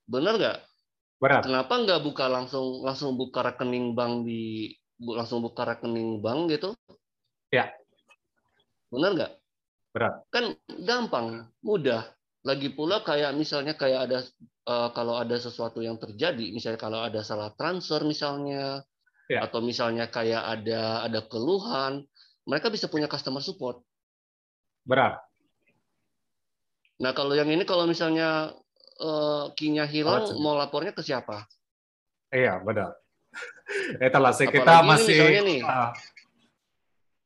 Bener nggak? Berat. Kenapa nggak buka langsung langsung buka rekening bank di bu- langsung buka rekening bank gitu? Ya. Benar nggak? Berat. Kan gampang, mudah. Lagi pula kayak misalnya kayak ada uh, kalau ada sesuatu yang terjadi, misalnya kalau ada salah transfer misalnya, ya. atau misalnya kayak ada ada keluhan, mereka bisa punya customer support. Berat. Nah kalau yang ini kalau misalnya uh, kinya hilang, oh, mau lapornya ke siapa? Iya benar. [LAUGHS] Itulah sih kita masih. Nih, uh,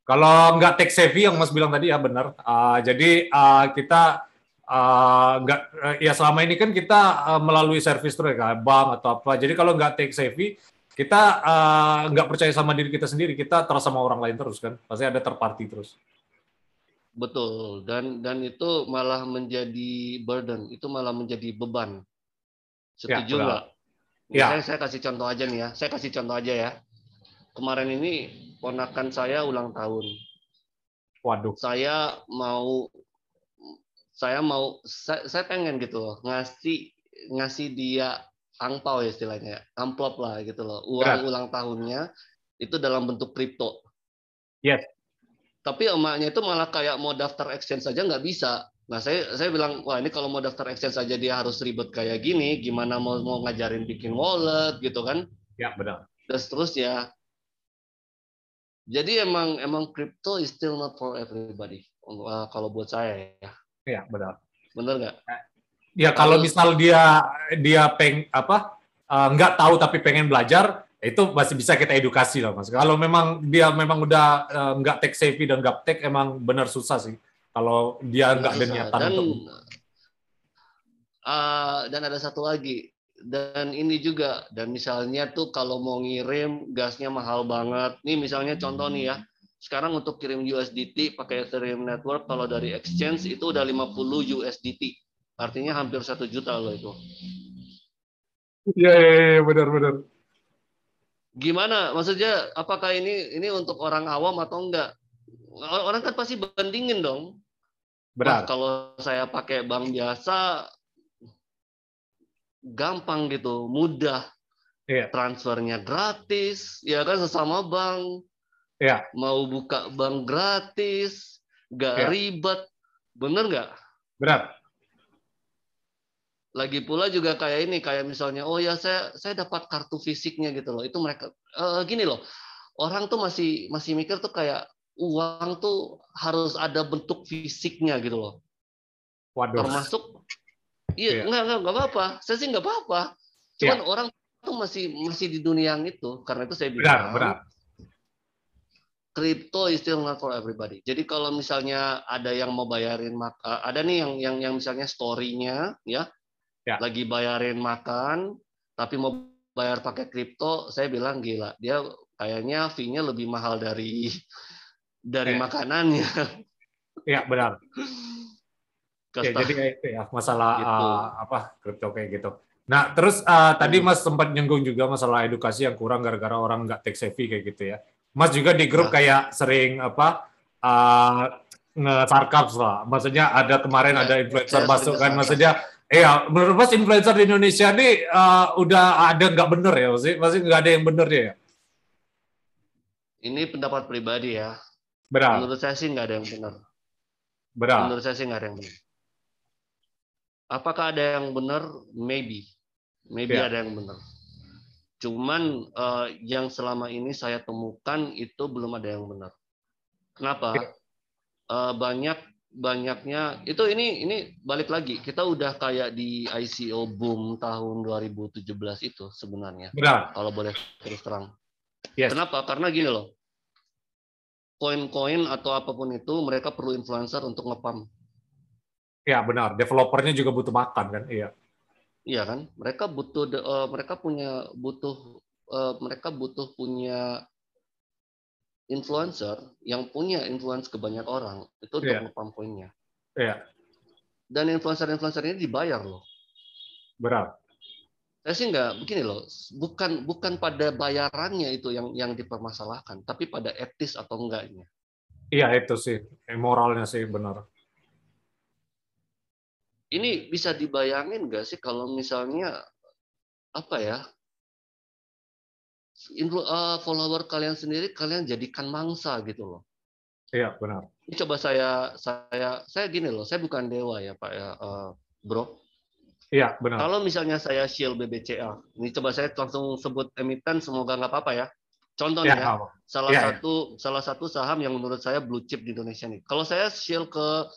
kalau nggak tech savvy yang Mas bilang tadi ya benar. Uh, jadi uh, kita nggak uh, ya selama ini kan kita uh, melalui service terus kayak bank atau apa. Jadi kalau nggak take savvy kita uh, nggak percaya sama diri kita sendiri, kita terus sama orang lain terus kan. Pasti ada terparti terus. Betul. Dan dan itu malah menjadi burden, itu malah menjadi beban. Ya, Setuju nggak? Ya, ya. saya kasih contoh aja nih ya. Saya kasih contoh aja ya. Kemarin ini ponakan saya ulang tahun. Waduh. Saya mau saya mau saya, saya pengen gitu loh ngasih ngasih dia angpau ya istilahnya amplop lah gitu loh. Uang Berat. ulang tahunnya itu dalam bentuk kripto. Yes. Tapi emaknya itu malah kayak mau daftar exchange saja nggak bisa. Nah saya saya bilang wah ini kalau mau daftar exchange saja dia harus ribet kayak gini gimana mau mau ngajarin bikin wallet gitu kan. Ya benar. Terus terus ya. Jadi emang emang crypto is still not for everybody uh, kalau buat saya ya Iya, benar. Benar nggak? Ya kalau misal dia dia peng apa uh, nggak tahu tapi pengen belajar, itu masih bisa kita edukasi lah mas. Kalau memang dia memang udah uh, nggak tech savvy dan nggak tech, emang benar susah sih. Kalau dia nggak ada niatan dan, untuk uh, dan ada satu lagi dan ini juga dan misalnya tuh kalau mau ngirim gasnya mahal banget nih misalnya contoh nih ya sekarang untuk kirim USDT pakai Ethereum Network kalau dari exchange itu udah 50 USDT. Artinya hampir satu juta loh itu. Iya, ya, ya, benar-benar. Gimana? Maksudnya apakah ini ini untuk orang awam atau enggak? Orang kan pasti bandingin dong. Benar. kalau saya pakai bank biasa gampang gitu, mudah. Iya. Transfernya gratis, ya kan sesama bank Ya. Mau buka bank gratis, nggak ya. ribet, bener nggak? Benar. Lagi pula juga kayak ini, kayak misalnya, oh ya saya saya dapat kartu fisiknya gitu loh. Itu mereka uh, gini loh, orang tuh masih masih mikir tuh kayak uang tuh harus ada bentuk fisiknya gitu loh. Waduh. Termasuk, iya, ya. nggak nggak nggak apa-apa. Saya sih nggak apa-apa. Cuman ya. orang tuh masih masih di dunia yang itu. Karena itu saya bilang. Benar, benar crypto is still not for everybody. Jadi kalau misalnya ada yang mau bayarin uh, ada nih yang yang yang misalnya story-nya ya, ya, lagi bayarin makan tapi mau bayar pakai kripto, saya bilang gila, dia kayaknya fee-nya lebih mahal dari dari ya. makanannya. Iya, benar. [LAUGHS] Ya, jadi kayak itu ya masalah gitu. uh, apa kripto kayak gitu. Nah, terus uh, tadi hmm. Mas sempat nyenggung juga masalah edukasi yang kurang gara-gara orang nggak tech savvy kayak gitu ya. Mas juga di grup nah. kayak sering apa uh, nge-sarkaps lah. Maksudnya ada kemarin ya, ada influencer ya, masuk kan, maksudnya Iya, menurut Mas influencer di Indonesia ini uh, udah ada nggak bener ya, masih masih nggak ada yang bener ya? Ini pendapat pribadi ya. Benar. Menurut saya sih nggak ada yang benar. Benar. Menurut saya sih nggak ada yang benar. Apakah ada yang benar? Maybe, maybe ya. ada yang benar. Cuman uh, yang selama ini saya temukan itu belum ada yang benar. Kenapa? Uh, banyak banyaknya itu ini ini balik lagi kita udah kayak di ICO boom tahun 2017 itu sebenarnya. Benar. Kalau boleh terus terang. Yes. Kenapa? Karena gini loh. Koin-koin atau apa pun itu mereka perlu influencer untuk ngepam. Ya benar. Developernya juga butuh makan kan? Iya. Iya kan? Mereka butuh uh, mereka punya butuh uh, mereka butuh punya influencer yang punya influence ke banyak orang itu untuk yeah. ngepump poinnya. Iya. Yeah. Dan influencer-influencer ini dibayar loh. Berat. Saya sih nggak begini loh, bukan bukan pada bayarannya itu yang yang dipermasalahkan, tapi pada etis atau enggaknya. Iya itu sih, moralnya sih benar ini bisa dibayangin nggak sih kalau misalnya apa ya influ, uh, follower kalian sendiri kalian jadikan mangsa gitu loh Iya, benar. Ini coba saya saya saya gini loh, saya bukan dewa ya Pak ya, uh, Bro. Iya, benar. Kalau misalnya saya shield BBCA, ini coba saya langsung sebut emiten, semoga nggak apa-apa ya. Contohnya ya, ya salah ya, satu ya. salah satu saham yang menurut saya blue chip di Indonesia nih. Kalau saya shield ke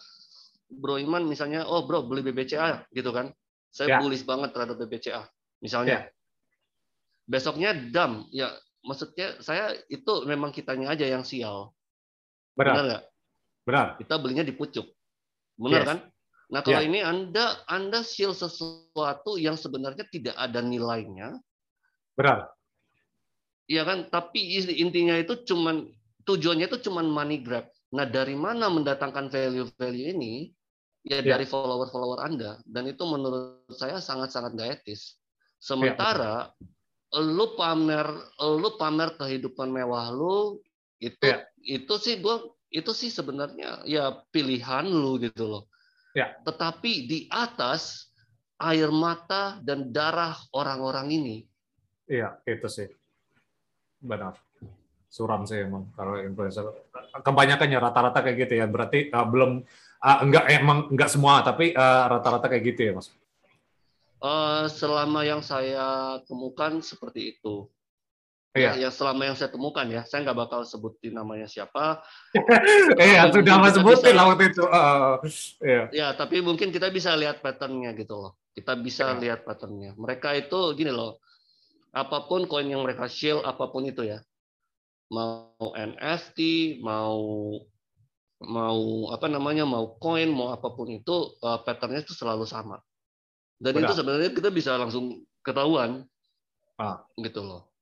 Bro Iman misalnya, oh Bro beli BBCA gitu kan, saya ya. bullish banget terhadap BBCA. Misalnya, ya. besoknya dam, ya maksudnya saya itu memang kitanya aja yang sial. Benar. Benar nggak? Benar. Kita belinya di pucuk. Benar yes. kan? Nah, kalau yeah. ini Anda Anda shield sesuatu yang sebenarnya tidak ada nilainya. Benar. Iya kan? Tapi intinya itu cuman tujuannya itu cuman money grab. Nah, dari mana mendatangkan value-value ini? Ya yeah. dari follower-follower Anda dan itu menurut saya sangat-sangat gak etis. Sementara yeah. lu pamer lu pamer kehidupan mewah lu itu yeah. itu sih gua itu sih sebenarnya ya pilihan lu gitu loh. Ya. Tetapi di atas air mata dan darah orang-orang ini. Iya, itu sih. Benar. Suram sih emang kalau influencer. Kebanyakannya rata-rata kayak gitu ya. Berarti uh, belum uh, enggak emang enggak semua, tapi rata rata-rata kayak gitu ya, Mas. Uh, selama yang saya temukan seperti itu. Iya. Ya, yang selama yang saya temukan ya, saya nggak bakal sebutin namanya siapa. [LAUGHS] Iya, sudah mas sebutin lah waktu itu. Uh, iya. Ya, tapi mungkin kita bisa lihat patternnya gitu loh. Kita bisa ya. lihat patternnya. Mereka itu gini loh, apa pun koin yang mereka shield, apa pun itu ya, mau NFT, mau mau apa namanya, mau koin, mau apa pun itu, uh, patternnya itu selalu sama. Dan Benar. itu sebenarnya kita bisa langsung ketahuan, ah. gitu loh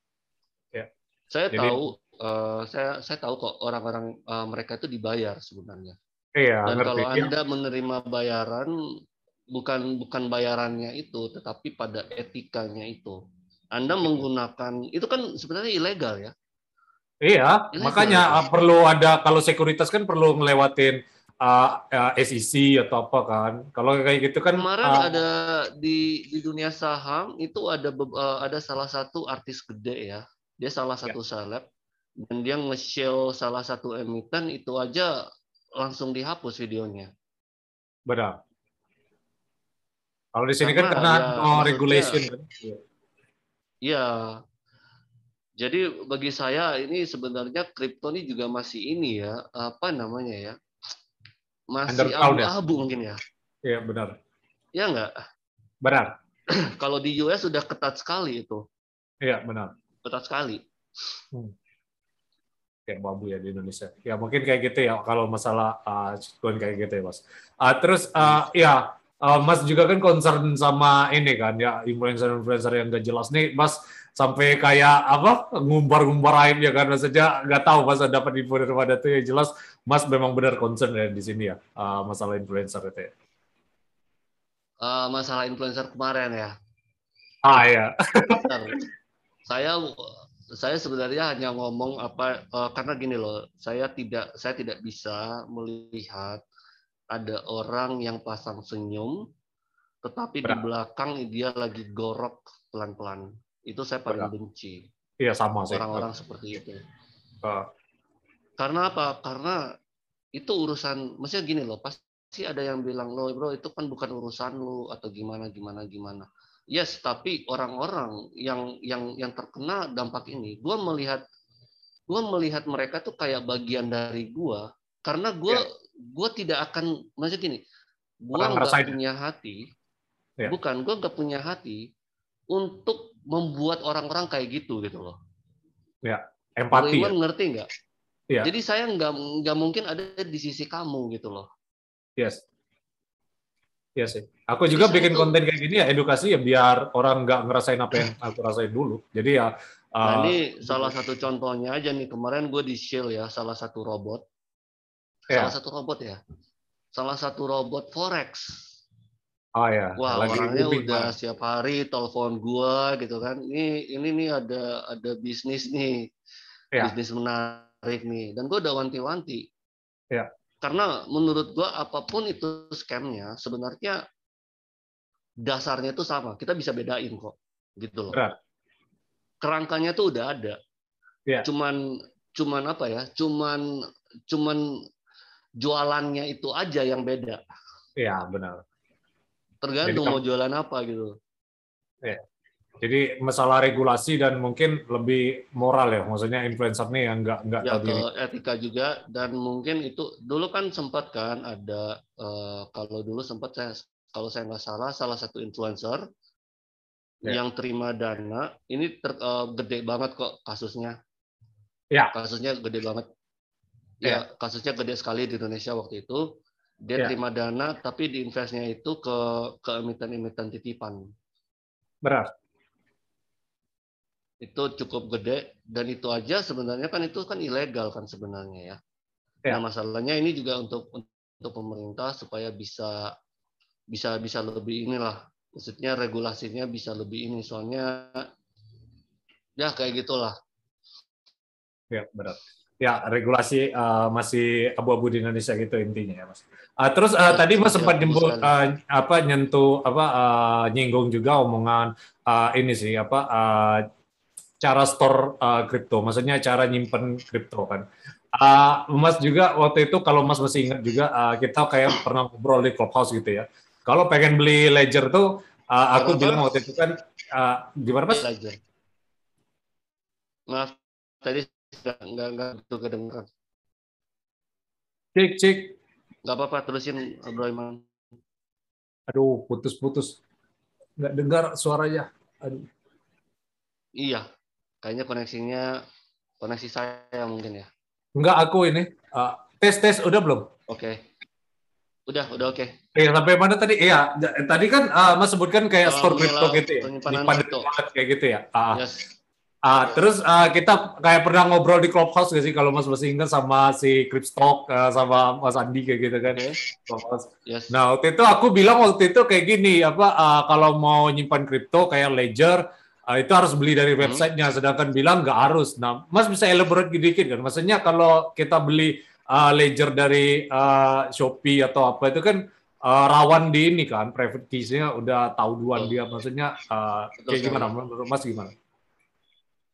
saya Jadi, tahu, uh, saya saya tahu kok orang-orang uh, mereka itu dibayar sebenarnya. Iya. Dan ngerti. kalau iya. anda menerima bayaran, bukan bukan bayarannya itu, tetapi pada etikanya itu. Anda menggunakan itu kan sebenarnya ilegal ya. Iya, ilegal, makanya ya. perlu ada kalau sekuritas kan perlu ngelewatin uh, uh, SEC atau apa kan. Kalau kayak gitu kan kemarin uh, ada di di dunia saham itu ada uh, ada salah satu artis gede ya dia salah ya. satu seleb dan dia nge-show salah satu emiten itu aja langsung dihapus videonya. Benar. Kalau di sini kan karena, kan karena ya, no regulation kan. Iya. Jadi bagi saya ini sebenarnya kripto ini juga masih ini ya, apa namanya ya? Masih ya? abu-abu mungkin ya. Iya, benar. Iya enggak? Benar. [CLEARS THROAT] Kalau di US sudah ketat sekali itu. Iya, benar ketat sekali. Hmm. Kayak babu ya di Indonesia. Ya mungkin kayak gitu ya kalau masalah uh, kayak gitu ya mas. Uh, terus uh, ya uh, mas juga kan concern sama ini kan ya influencer-influencer yang gak jelas nih mas sampai kayak apa ngumbar-ngumbar aib ya karena saja nggak tahu mas dapat info dari mana tuh ya jelas mas memang benar concern ya di sini ya uh, masalah influencer itu ya. Uh, masalah influencer kemarin ya. Ah ya saya saya sebenarnya hanya ngomong apa uh, karena gini loh, saya tidak saya tidak bisa melihat ada orang yang pasang senyum tetapi Benar. di belakang dia lagi gorok pelan-pelan. Itu saya paling Benar. benci. Iya sama sih. Orang-orang seperti itu. Uh. Karena apa? Karena itu urusan, maksudnya gini loh, pasti ada yang bilang lo bro itu kan bukan urusan lo atau gimana gimana gimana. Yes, tapi orang-orang yang yang yang terkena dampak ini, gue melihat gue melihat mereka tuh kayak bagian dari gue, karena gue yeah. gue tidak akan maksud gini, gue nggak punya hati, yeah. bukan gue nggak punya hati untuk membuat orang-orang kayak gitu gitu loh. Ya, yeah. empati. ya. ngerti nggak? Yeah. Jadi saya nggak nggak mungkin ada di sisi kamu gitu loh. Yes. Iya sih. Aku juga Bisa bikin itu. konten kayak gini ya edukasi ya biar orang nggak ngerasain apa yang aku rasain dulu. Jadi ya. Uh, ini salah satu contohnya aja nih kemarin gue di Shield ya salah satu robot. Ya. Salah satu robot ya. Salah satu robot forex. Oh ya. Wah Lagi orangnya udah man. setiap hari telepon gue gitu kan. Ini ini nih ada ada bisnis nih. Ya. Bisnis menarik nih. Dan gue udah wanti-wanti. Ya karena menurut gua apa pun itu scamnya sebenarnya dasarnya itu sama. Kita bisa bedain kok, gitu loh. Berat. Kerangkanya tuh udah ada. Ya. Cuman cuman apa ya? Cuman cuman jualannya itu aja yang beda. Iya, benar. Tergantung Jadi, mau jualan apa gitu. Jadi masalah regulasi dan mungkin lebih moral ya, maksudnya influencer nih yang nggak nggak Ya ke etika juga dan mungkin itu dulu kan sempat kan ada eh, kalau dulu sempat saya kalau saya nggak salah salah satu influencer Ya. yang terima dana ini ter, eh, gede banget kok kasusnya. Ya. Kasusnya gede banget. Ya, kasusnya gede sekali di Indonesia waktu itu. Dia Ya. terima dana tapi diinvestnya itu ke ke emiten-emiten titipan. Benar. Itu cukup gede dan itu aja sebenarnya kan itu kan ilegal kan sebenarnya ya. Ya. Nah, masalahnya ini juga untuk untuk pemerintah supaya bisa bisa bisa lebih inilah maksudnya regulasinya bisa lebih ini soalnya ya kayak gitulah Ya, benar. Ya, regulasi uh, masih abu-abu di Indonesia gitu intinya ya, Mas. Uh, terus uh, Ya, tadi Mas ya, sempat nyebut sekali. uh, apa nyentuh apa uh, nyinggung juga omongan uh, ini sih apa uh, cara store uh, kripto, maksudnya cara nyimpen kripto kan. Uh, Mas juga waktu itu kalau Mas masih ingat juga uh, kita kayak pernah ngobrol di clubhouse gitu ya. Kalau pengen beli ledger tuh uh, aku bilang waktu itu kan uh, gimana Mas? belajar maaf tadi nggak nggak betul kedengeran Cik cik. nggak apa-apa terusin Bro Iman Aduh, putus-putus. Nggak dengar suaranya. Aduh. iya kayaknya koneksinya koneksi saya mungkin ya Enggak aku ini. Uh, tes tes udah belum? oke udah udah oke Iya sampai mana tadi? Iya tadi kan uh, Mas sebutkan kayak Oh, store crypto gitu ya. penyimpanan Nyimpan kripto. wallet kayak gitu ya. Ah, yes ah, terus uh, kita kayak pernah ngobrol di clubhouse gak sih kalau Mas masih ingat sama si Crypstock uh, sama Mas Andi kayak gitu kan. Clubhouse. yes Nah waktu itu aku bilang waktu itu kayak gini apa uh, kalau mau nyimpan kripto kayak ledger uh, itu harus beli dari Hmm. websitenya sedangkan bilang nggak harus. Nah Mas bisa elaborate dikit kan? Maksudnya kalau kita beli uh, ledger dari uh, Shopee atau apa itu kan uh, rawan di ini kan private keys-nya udah tahu duluan dia maksudnya uh, kayak gimana Mas gimana?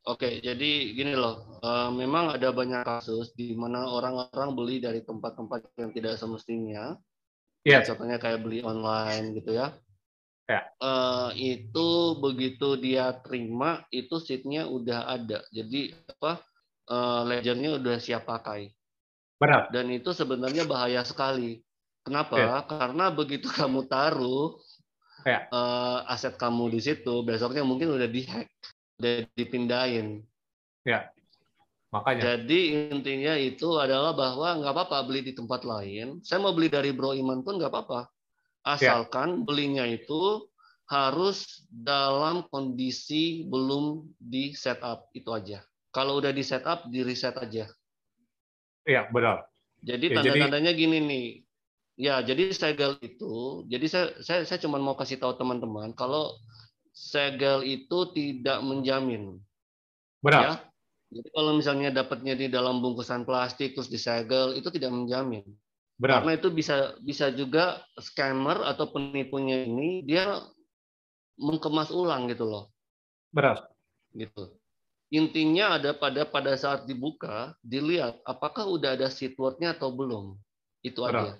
Oke, jadi gini loh, eh, memang ada banyak kasus di mana orang-orang beli dari tempat-tempat yang tidak semestinya. Iya. Contohnya kayak beli online gitu ya. Ya. Eh, itu begitu dia terima, itu seatnya udah ada. Jadi apa? eh, ledgernya udah siap pakai. Benar. Dan itu sebenarnya bahaya sekali. Kenapa? Ya. Karena begitu kamu taruh Ya. eh, aset kamu di situ, besoknya mungkin udah dihack, udah dipindahin. Makanya. Jadi intinya itu adalah bahwa nggak apa-apa beli di tempat lain. Saya mau beli dari Bro Iman pun nggak apa-apa. Asalkan belinya itu harus dalam kondisi belum di setup itu aja. Kalau udah di setup, di reset aja. Iya benar. Jadi Ya, jadi- tanda-tandanya gini nih. Ya, jadi segel itu, jadi saya saya saya cuma mau kasih tahu teman-teman kalau segel itu tidak menjamin. Benar. Ya. Jadi kalau misalnya dapatnya di dalam bungkusan plastik terus disegel itu tidak menjamin. Benar. Karena itu bisa bisa juga scammer atau penipunya ini dia mengemas ulang gitu loh, Benar. gitu. Intinya ada pada pada saat dibuka dilihat apakah udah ada seed word-nya atau belum. Itu Benar. aja.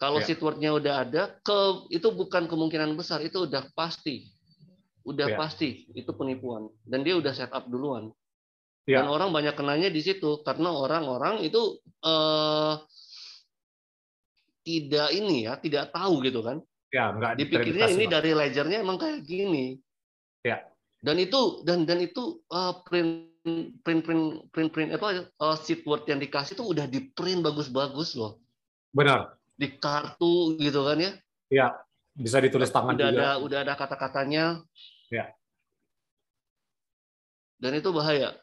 Kalau Ya. seed word-nya udah ada, ke itu bukan kemungkinan besar, itu udah pasti. Udah Ya. pasti itu penipuan dan dia udah set up duluan. Ya. Dan orang banyak kenanya di situ karena orang-orang itu eh, tidak ini ya, tidak tahu gitu kan. Ya nggak Dipikirnya ini dari ledgernya emang kayak gini. Ya. Dan itu dan dan itu eh, print print print print print apa eh, sheet word yang dikasih itu udah di print bagus-bagus loh. Benar. Di kartu gitu kan ya. Bisa ditulis tangan Udah juga. ada udah ada kata-katanya. Ya. Dan itu bahaya.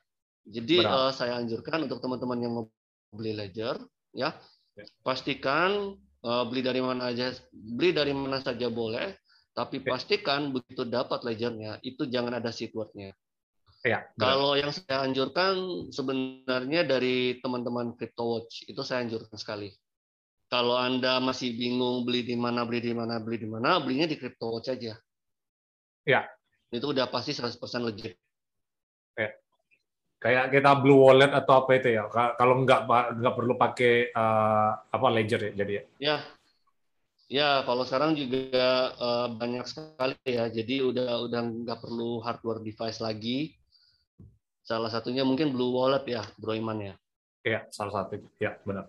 Jadi eh, saya anjurkan untuk teman-teman yang mau beli ledger ya, Ya. pastikan eh, beli dari mana aja beli dari mana saja boleh, tapi Ya. pastikan begitu dapat ledgernya itu jangan ada word-nya. Ya. benar. Kalau yang saya anjurkan sebenarnya dari teman-teman CryptoWatch itu saya anjurkan sekali. Kalau Anda masih bingung beli di mana, beli di mana, beli di mana, belinya di CryptoWatch aja. Ya. Itu udah pasti 100% legit. Ya. Kayak kita Blue Wallet atau apa itu ya. Kalau nggak nggak perlu pakai uh, apa ledger ya jadi ya. Ya. Ya, kalau sekarang juga uh, banyak sekali ya. Jadi udah udah nggak perlu hardware device lagi. Salah satunya mungkin Blue Wallet ya, Bro Iman ya. Iya, salah satu. Ya, benar.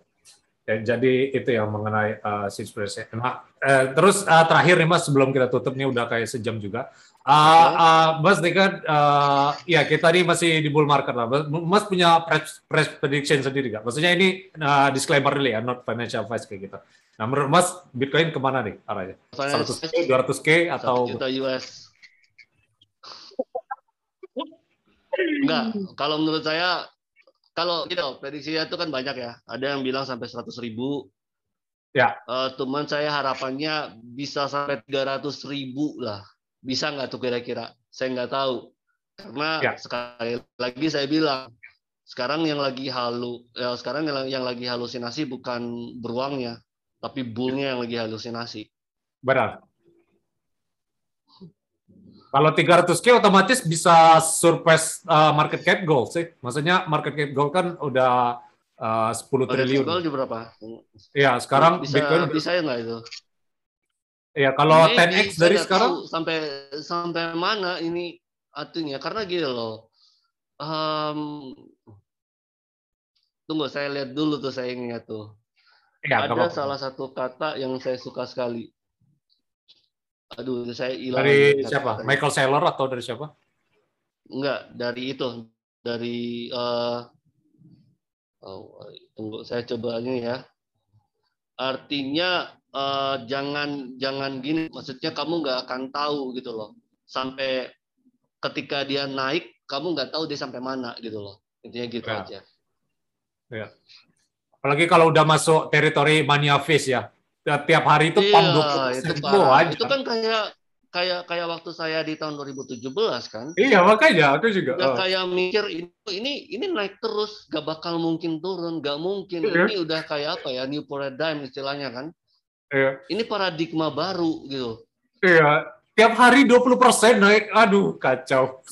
Ya, jadi itu yang mengenai uh, Sage Nah, eh, terus uh, terakhir nih Mas sebelum kita tutup nih udah kayak sejam juga. Uh, uh, Mas Dekat, uh, ya kita ini masih di bull market lah. Mas punya press, prediction sendiri nggak? Maksudnya ini uh, disclaimer dulu ya, not financial advice kayak gitu. Nah, menurut Mas Bitcoin ke mana nih arahnya? 100k, 200k atau? 1 juta US. Enggak, kalau menurut saya kalau gitu prediksinya itu kan banyak ya. Ada yang bilang sampai 100 ribu. Ya. Uh, teman saya harapannya bisa sampai 300 ribu lah. Bisa nggak tuh kira-kira? Saya nggak tahu. Karena ya. sekali lagi saya bilang sekarang yang lagi halu ya sekarang yang, yang lagi halusinasi bukan beruangnya tapi bullnya yang lagi halusinasi. Benar. Kalau 300k otomatis bisa surpass uh, market cap gold sih. Maksudnya market cap gold kan udah uh, 10 market triliun. Gold berapa? Iya, sekarang bisa, Bitcoin bisa ya nggak itu? Iya, kalau ini, 10x dari sekarang sampai sampai mana ini artinya? Karena gini loh. Um, tunggu saya lihat dulu tuh saya ingat tuh. Ya, Ada salah satu kata yang saya suka sekali Aduh, saya hilang. Dari siapa? Michael Saylor atau dari siapa? Enggak, dari itu. Dari uh, oh, tunggu saya coba ini ya. Artinya uh, jangan jangan gini, maksudnya kamu nggak akan tahu gitu loh. Sampai ketika dia naik, kamu nggak tahu dia sampai mana gitu loh. Intinya gitu ya. aja. Ya. Apalagi kalau udah masuk teritori mania face ya tiap hari itu iya, pam 20 itu, aja. itu kan kayak kayak kayak waktu saya di tahun 2017 kan. Iya makanya aku juga. Oh. kayak mikir ini ini ini naik terus, gak bakal mungkin turun, gak mungkin. Iya. Ini udah kayak apa ya new paradigm istilahnya kan. Iya. Ini paradigma baru gitu. Iya. Tiap hari 20% naik, aduh kacau.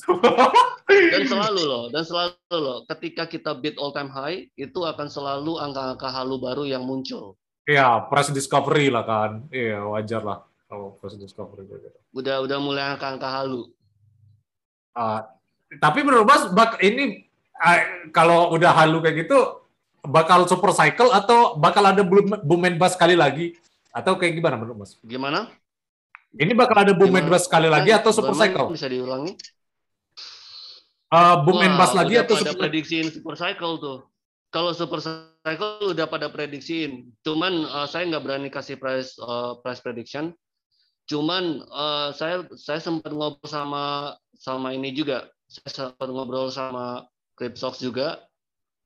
[LAUGHS] dan selalu loh, dan selalu loh, ketika kita beat all time high, itu akan selalu angka-angka halu baru yang muncul. Iya, press discovery lah kan. Iya, wajar lah kalau press discovery gitu. Udah udah mulai angka-angka halu. Uh, tapi menurut Mas bak ini uh, kalau udah halu kayak gitu bakal super cycle atau bakal ada boom and bust sekali lagi atau kayak gimana menurut Mas? Gimana? Ini bakal ada boom and bust sekali lagi atau super cycle? Bisa diulangi? Uh, boom Wah, and bust lagi atau super... prediksi super cycle tuh. Kalau super cycle udah pada prediksiin, cuman uh, saya nggak berani kasih price uh, price prediction. Cuman uh, saya saya sempat ngobrol sama sama ini juga, saya sempat ngobrol sama Cryptox juga.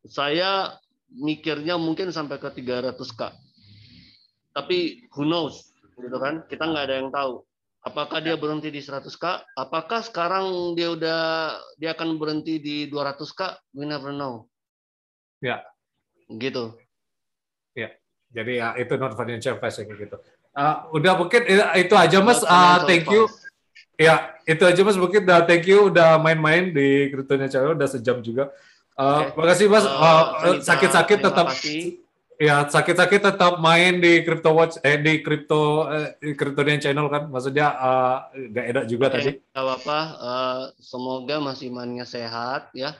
Saya mikirnya mungkin sampai ke 300k. Tapi who knows, gitu kan? Kita nggak ada yang tahu. Apakah dia berhenti di 100k? Apakah sekarang dia udah dia akan berhenti di 200k? We never know. Ya. Gitu. Ya. Jadi ya itu non financial advice kayak gitu. Uh, udah mungkin itu aja Mas. Uh, thank you. Ya, itu aja Mas mungkin udah thank you udah main-main di kriptonya Channel udah sejam juga. Uh, okay. Makasih Mas. Uh, sakit-sakit uh, tetap Ya, sakit-sakit tetap main di Crypto Watch eh di Crypto eh, Cryptonian Channel kan. Maksudnya uh, gak enak juga okay. tadi. Gak apa-apa. Uh, semoga masih imannya sehat ya.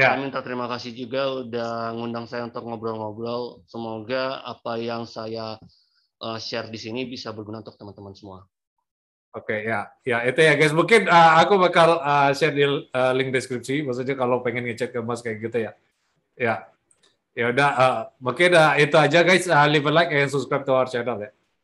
Ya. Saya minta terima kasih juga udah ngundang saya untuk ngobrol-ngobrol. Semoga apa yang saya uh, share di sini bisa berguna untuk teman-teman semua. Oke okay, ya, ya itu ya guys. Mungkin uh, aku bakal uh, share di uh, link deskripsi. Maksudnya kalau pengen ngecek ke Mas kayak gitu ya. Ya, ya udah. Uh, mungkin uh, itu aja guys. Uh, leave a like and subscribe to our channel ya.